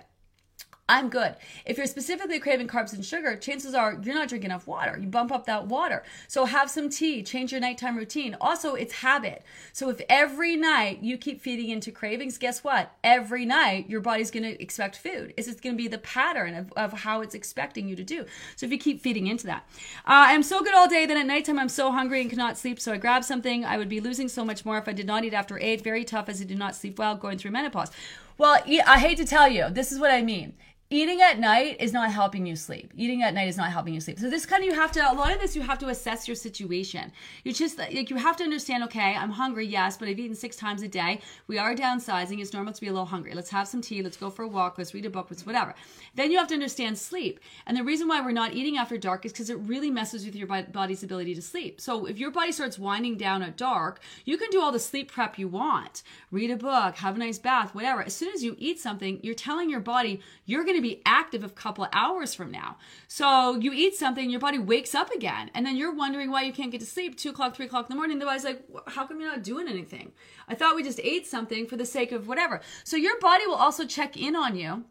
I'm good. If you're specifically craving carbs and sugar, chances are you're not drinking enough water. You bump up that water. So have some tea, change your nighttime routine. Also, it's habit. So if every night you keep feeding into cravings, guess what? Every night your body's going to expect food. It's just going to be the pattern of, of how it's expecting you to do. So if you keep feeding into that, uh, I'm so good all day. Then at nighttime, I'm so hungry and cannot sleep. So I grab something. I would be losing so much more if I did not eat after eight. Very tough as I did not sleep well going through menopause. Well, I hate to tell you, this is what I mean eating at night is not helping you sleep. Eating at night is not helping you sleep. So this kind of you have to a lot of this you have to assess your situation. You just like you have to understand. Okay, I'm hungry, yes, but I've eaten six times a day. We are downsizing. It's normal to be a little hungry. Let's have some tea. Let's go for a walk. Let's read a book. Let's whatever. Then you have to understand sleep. And the reason why we're not eating after dark is because it really messes with your body's ability to sleep. So if your body starts winding down at dark, you can do all the sleep prep you want. Read a book, have a nice bath, whatever. As soon as you eat something, you're telling your body you're going to be active a couple hours from now. So you eat something, your body wakes up again, and then you're wondering why you can't get to sleep two o'clock, three o'clock in the morning. The body's like, how come you're not doing anything? I thought we just ate something for the sake of whatever. So your body will also check in on you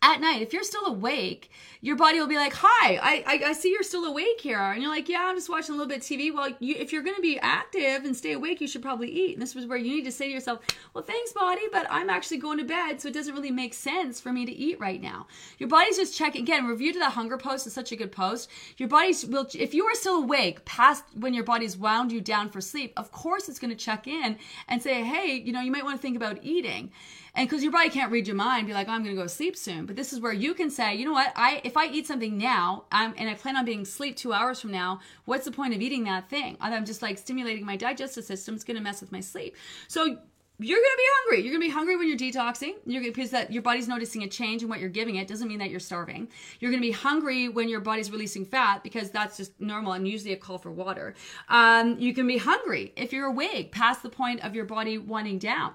at night, if you're still awake, your body will be like, "Hi, I, I, I, see you're still awake here," and you're like, "Yeah, I'm just watching a little bit of TV." Well, you, if you're going to be active and stay awake, you should probably eat. And this was where you need to say to yourself, "Well, thanks, body, but I'm actually going to bed, so it doesn't really make sense for me to eat right now." Your body's just checking. Again, review to the hunger post is such a good post. Your body's will, if you are still awake past when your body's wound you down for sleep, of course it's going to check in and say, "Hey, you know, you might want to think about eating." And because your body can't read your mind be like oh, i'm going to go to sleep soon but this is where you can say you know what i if i eat something now I'm, and i plan on being asleep two hours from now what's the point of eating that thing i'm just like stimulating my digestive system it's going to mess with my sleep so you're going to be hungry. You're going to be hungry when you're detoxing. You're gonna, because that your body's noticing a change in what you're giving it. Doesn't mean that you're starving. You're going to be hungry when your body's releasing fat because that's just normal and usually a call for water. Um, you can be hungry if you're awake past the point of your body winding down.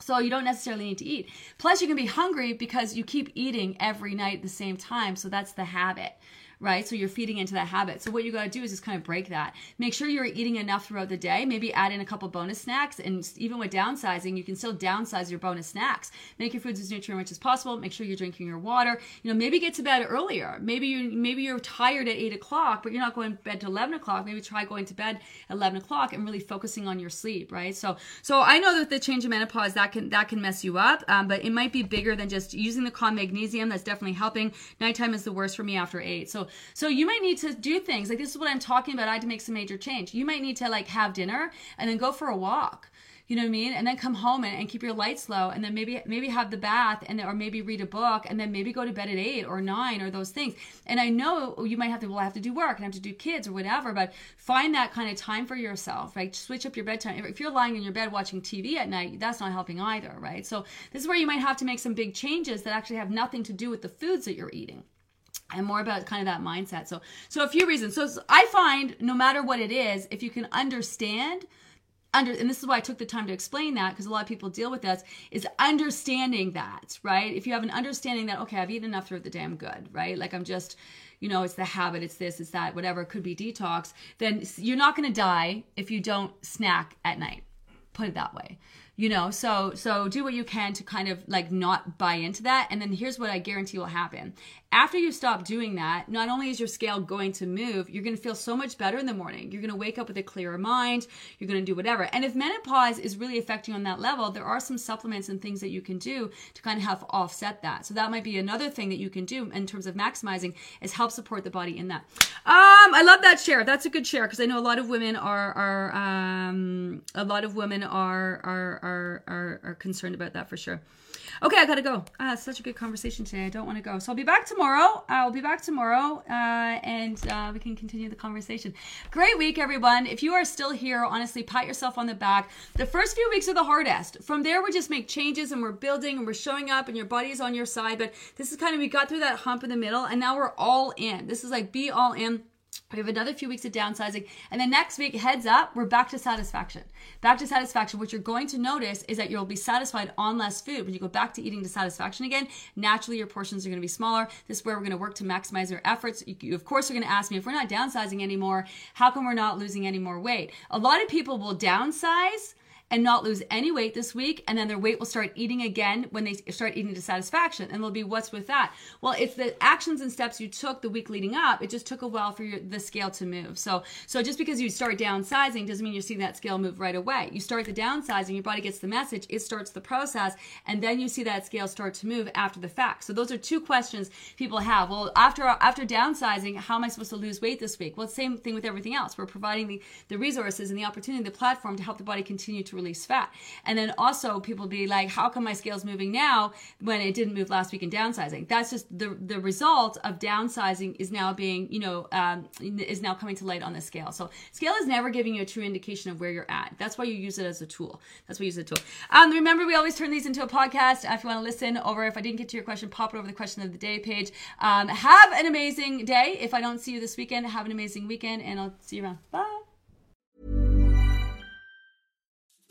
So you don't necessarily need to eat. Plus, you can be hungry because you keep eating every night at the same time. So that's the habit right? So you're feeding into that habit. So what you got to do is just kind of break that. Make sure you're eating enough throughout the day. Maybe add in a couple bonus snacks. And even with downsizing, you can still downsize your bonus snacks. Make your foods as nutrient rich as possible. Make sure you're drinking your water. You know, maybe get to bed earlier. Maybe you maybe you're tired at eight o'clock, but you're not going to bed to eleven o'clock. Maybe try going to bed eleven o'clock and really focusing on your sleep, right? So so I know that the change of menopause that can that can mess you up, um, but it might be bigger than just using the calm magnesium. That's definitely helping. Nighttime is the worst for me after eight. So so you might need to do things like this is what I'm talking about. I had to make some major change. You might need to like have dinner and then go for a walk. You know what I mean? And then come home and, and keep your lights low and then maybe maybe have the bath and then, or maybe read a book and then maybe go to bed at eight or nine or those things. And I know you might have to well I have to do work and have to do kids or whatever, but find that kind of time for yourself, right? Switch up your bedtime. If you're lying in your bed watching TV at night, that's not helping either, right? So this is where you might have to make some big changes that actually have nothing to do with the foods that you're eating and more about kind of that mindset. So, so a few reasons. So I find no matter what it is, if you can understand under and this is why I took the time to explain that because a lot of people deal with this is understanding that, right? If you have an understanding that okay, I've eaten enough throughout the day, I'm good, right? Like I'm just you know, it's the habit, it's this, it's that, whatever, it could be detox, then you're not going to die if you don't snack at night. Put it that way you know so so do what you can to kind of like not buy into that and then here's what i guarantee will happen after you stop doing that not only is your scale going to move you're going to feel so much better in the morning. You're going to wake up with a clearer mind. You're going to do whatever. And if menopause is really affecting you on that level there are some supplements and things that you can do to kind of help offset that. So that might be another thing that you can do in terms of maximizing is help support the body in that. Um i love that share. That's a good share because i know a lot of women are are um a lot of women are are are are, are concerned about that for sure. Okay, I gotta go. Ah, such a good conversation today. I don't want to go, so I'll be back tomorrow. I'll be back tomorrow, uh, and uh, we can continue the conversation. Great week, everyone. If you are still here, honestly, pat yourself on the back. The first few weeks are the hardest. From there, we just make changes and we're building and we're showing up, and your body is on your side. But this is kind of we got through that hump in the middle, and now we're all in. This is like be all in we have another few weeks of downsizing. And then next week, heads up, we're back to satisfaction. Back to satisfaction. What you're going to notice is that you'll be satisfied on less food. When you go back to eating to satisfaction again, naturally your portions are going to be smaller. This is where we're going to work to maximize our efforts. You, of course, you're going to ask me if we're not downsizing anymore, how come we're not losing any more weight? A lot of people will downsize and not lose any weight this week and then their weight will start eating again when they start eating to satisfaction and they'll be what's with that? Well it's the actions and steps you took the week leading up it just took a while for your, the scale to move. So so just because you start downsizing doesn't mean you're seeing that scale move right away. You start the downsizing your body gets the message it starts the process and then you see that scale start to move after the fact. So those are two questions people have. Well after after downsizing how am i supposed to lose weight this week? Well same thing with everything else. We're providing the, the resources and the opportunity the platform to help the body continue to release fat. And then also people be like, how come my scale's moving now when it didn't move last week in downsizing? That's just the the result of downsizing is now being, you know, um, is now coming to light on the scale. So scale is never giving you a true indication of where you're at. That's why you use it as a tool. That's why you use it as a tool. Um, remember, we always turn these into a podcast. If you want to listen over, if I didn't get to your question, pop it over the question of the day page. Um, have an amazing day. If I don't see you this weekend, have an amazing weekend, and I'll see you around. Bye.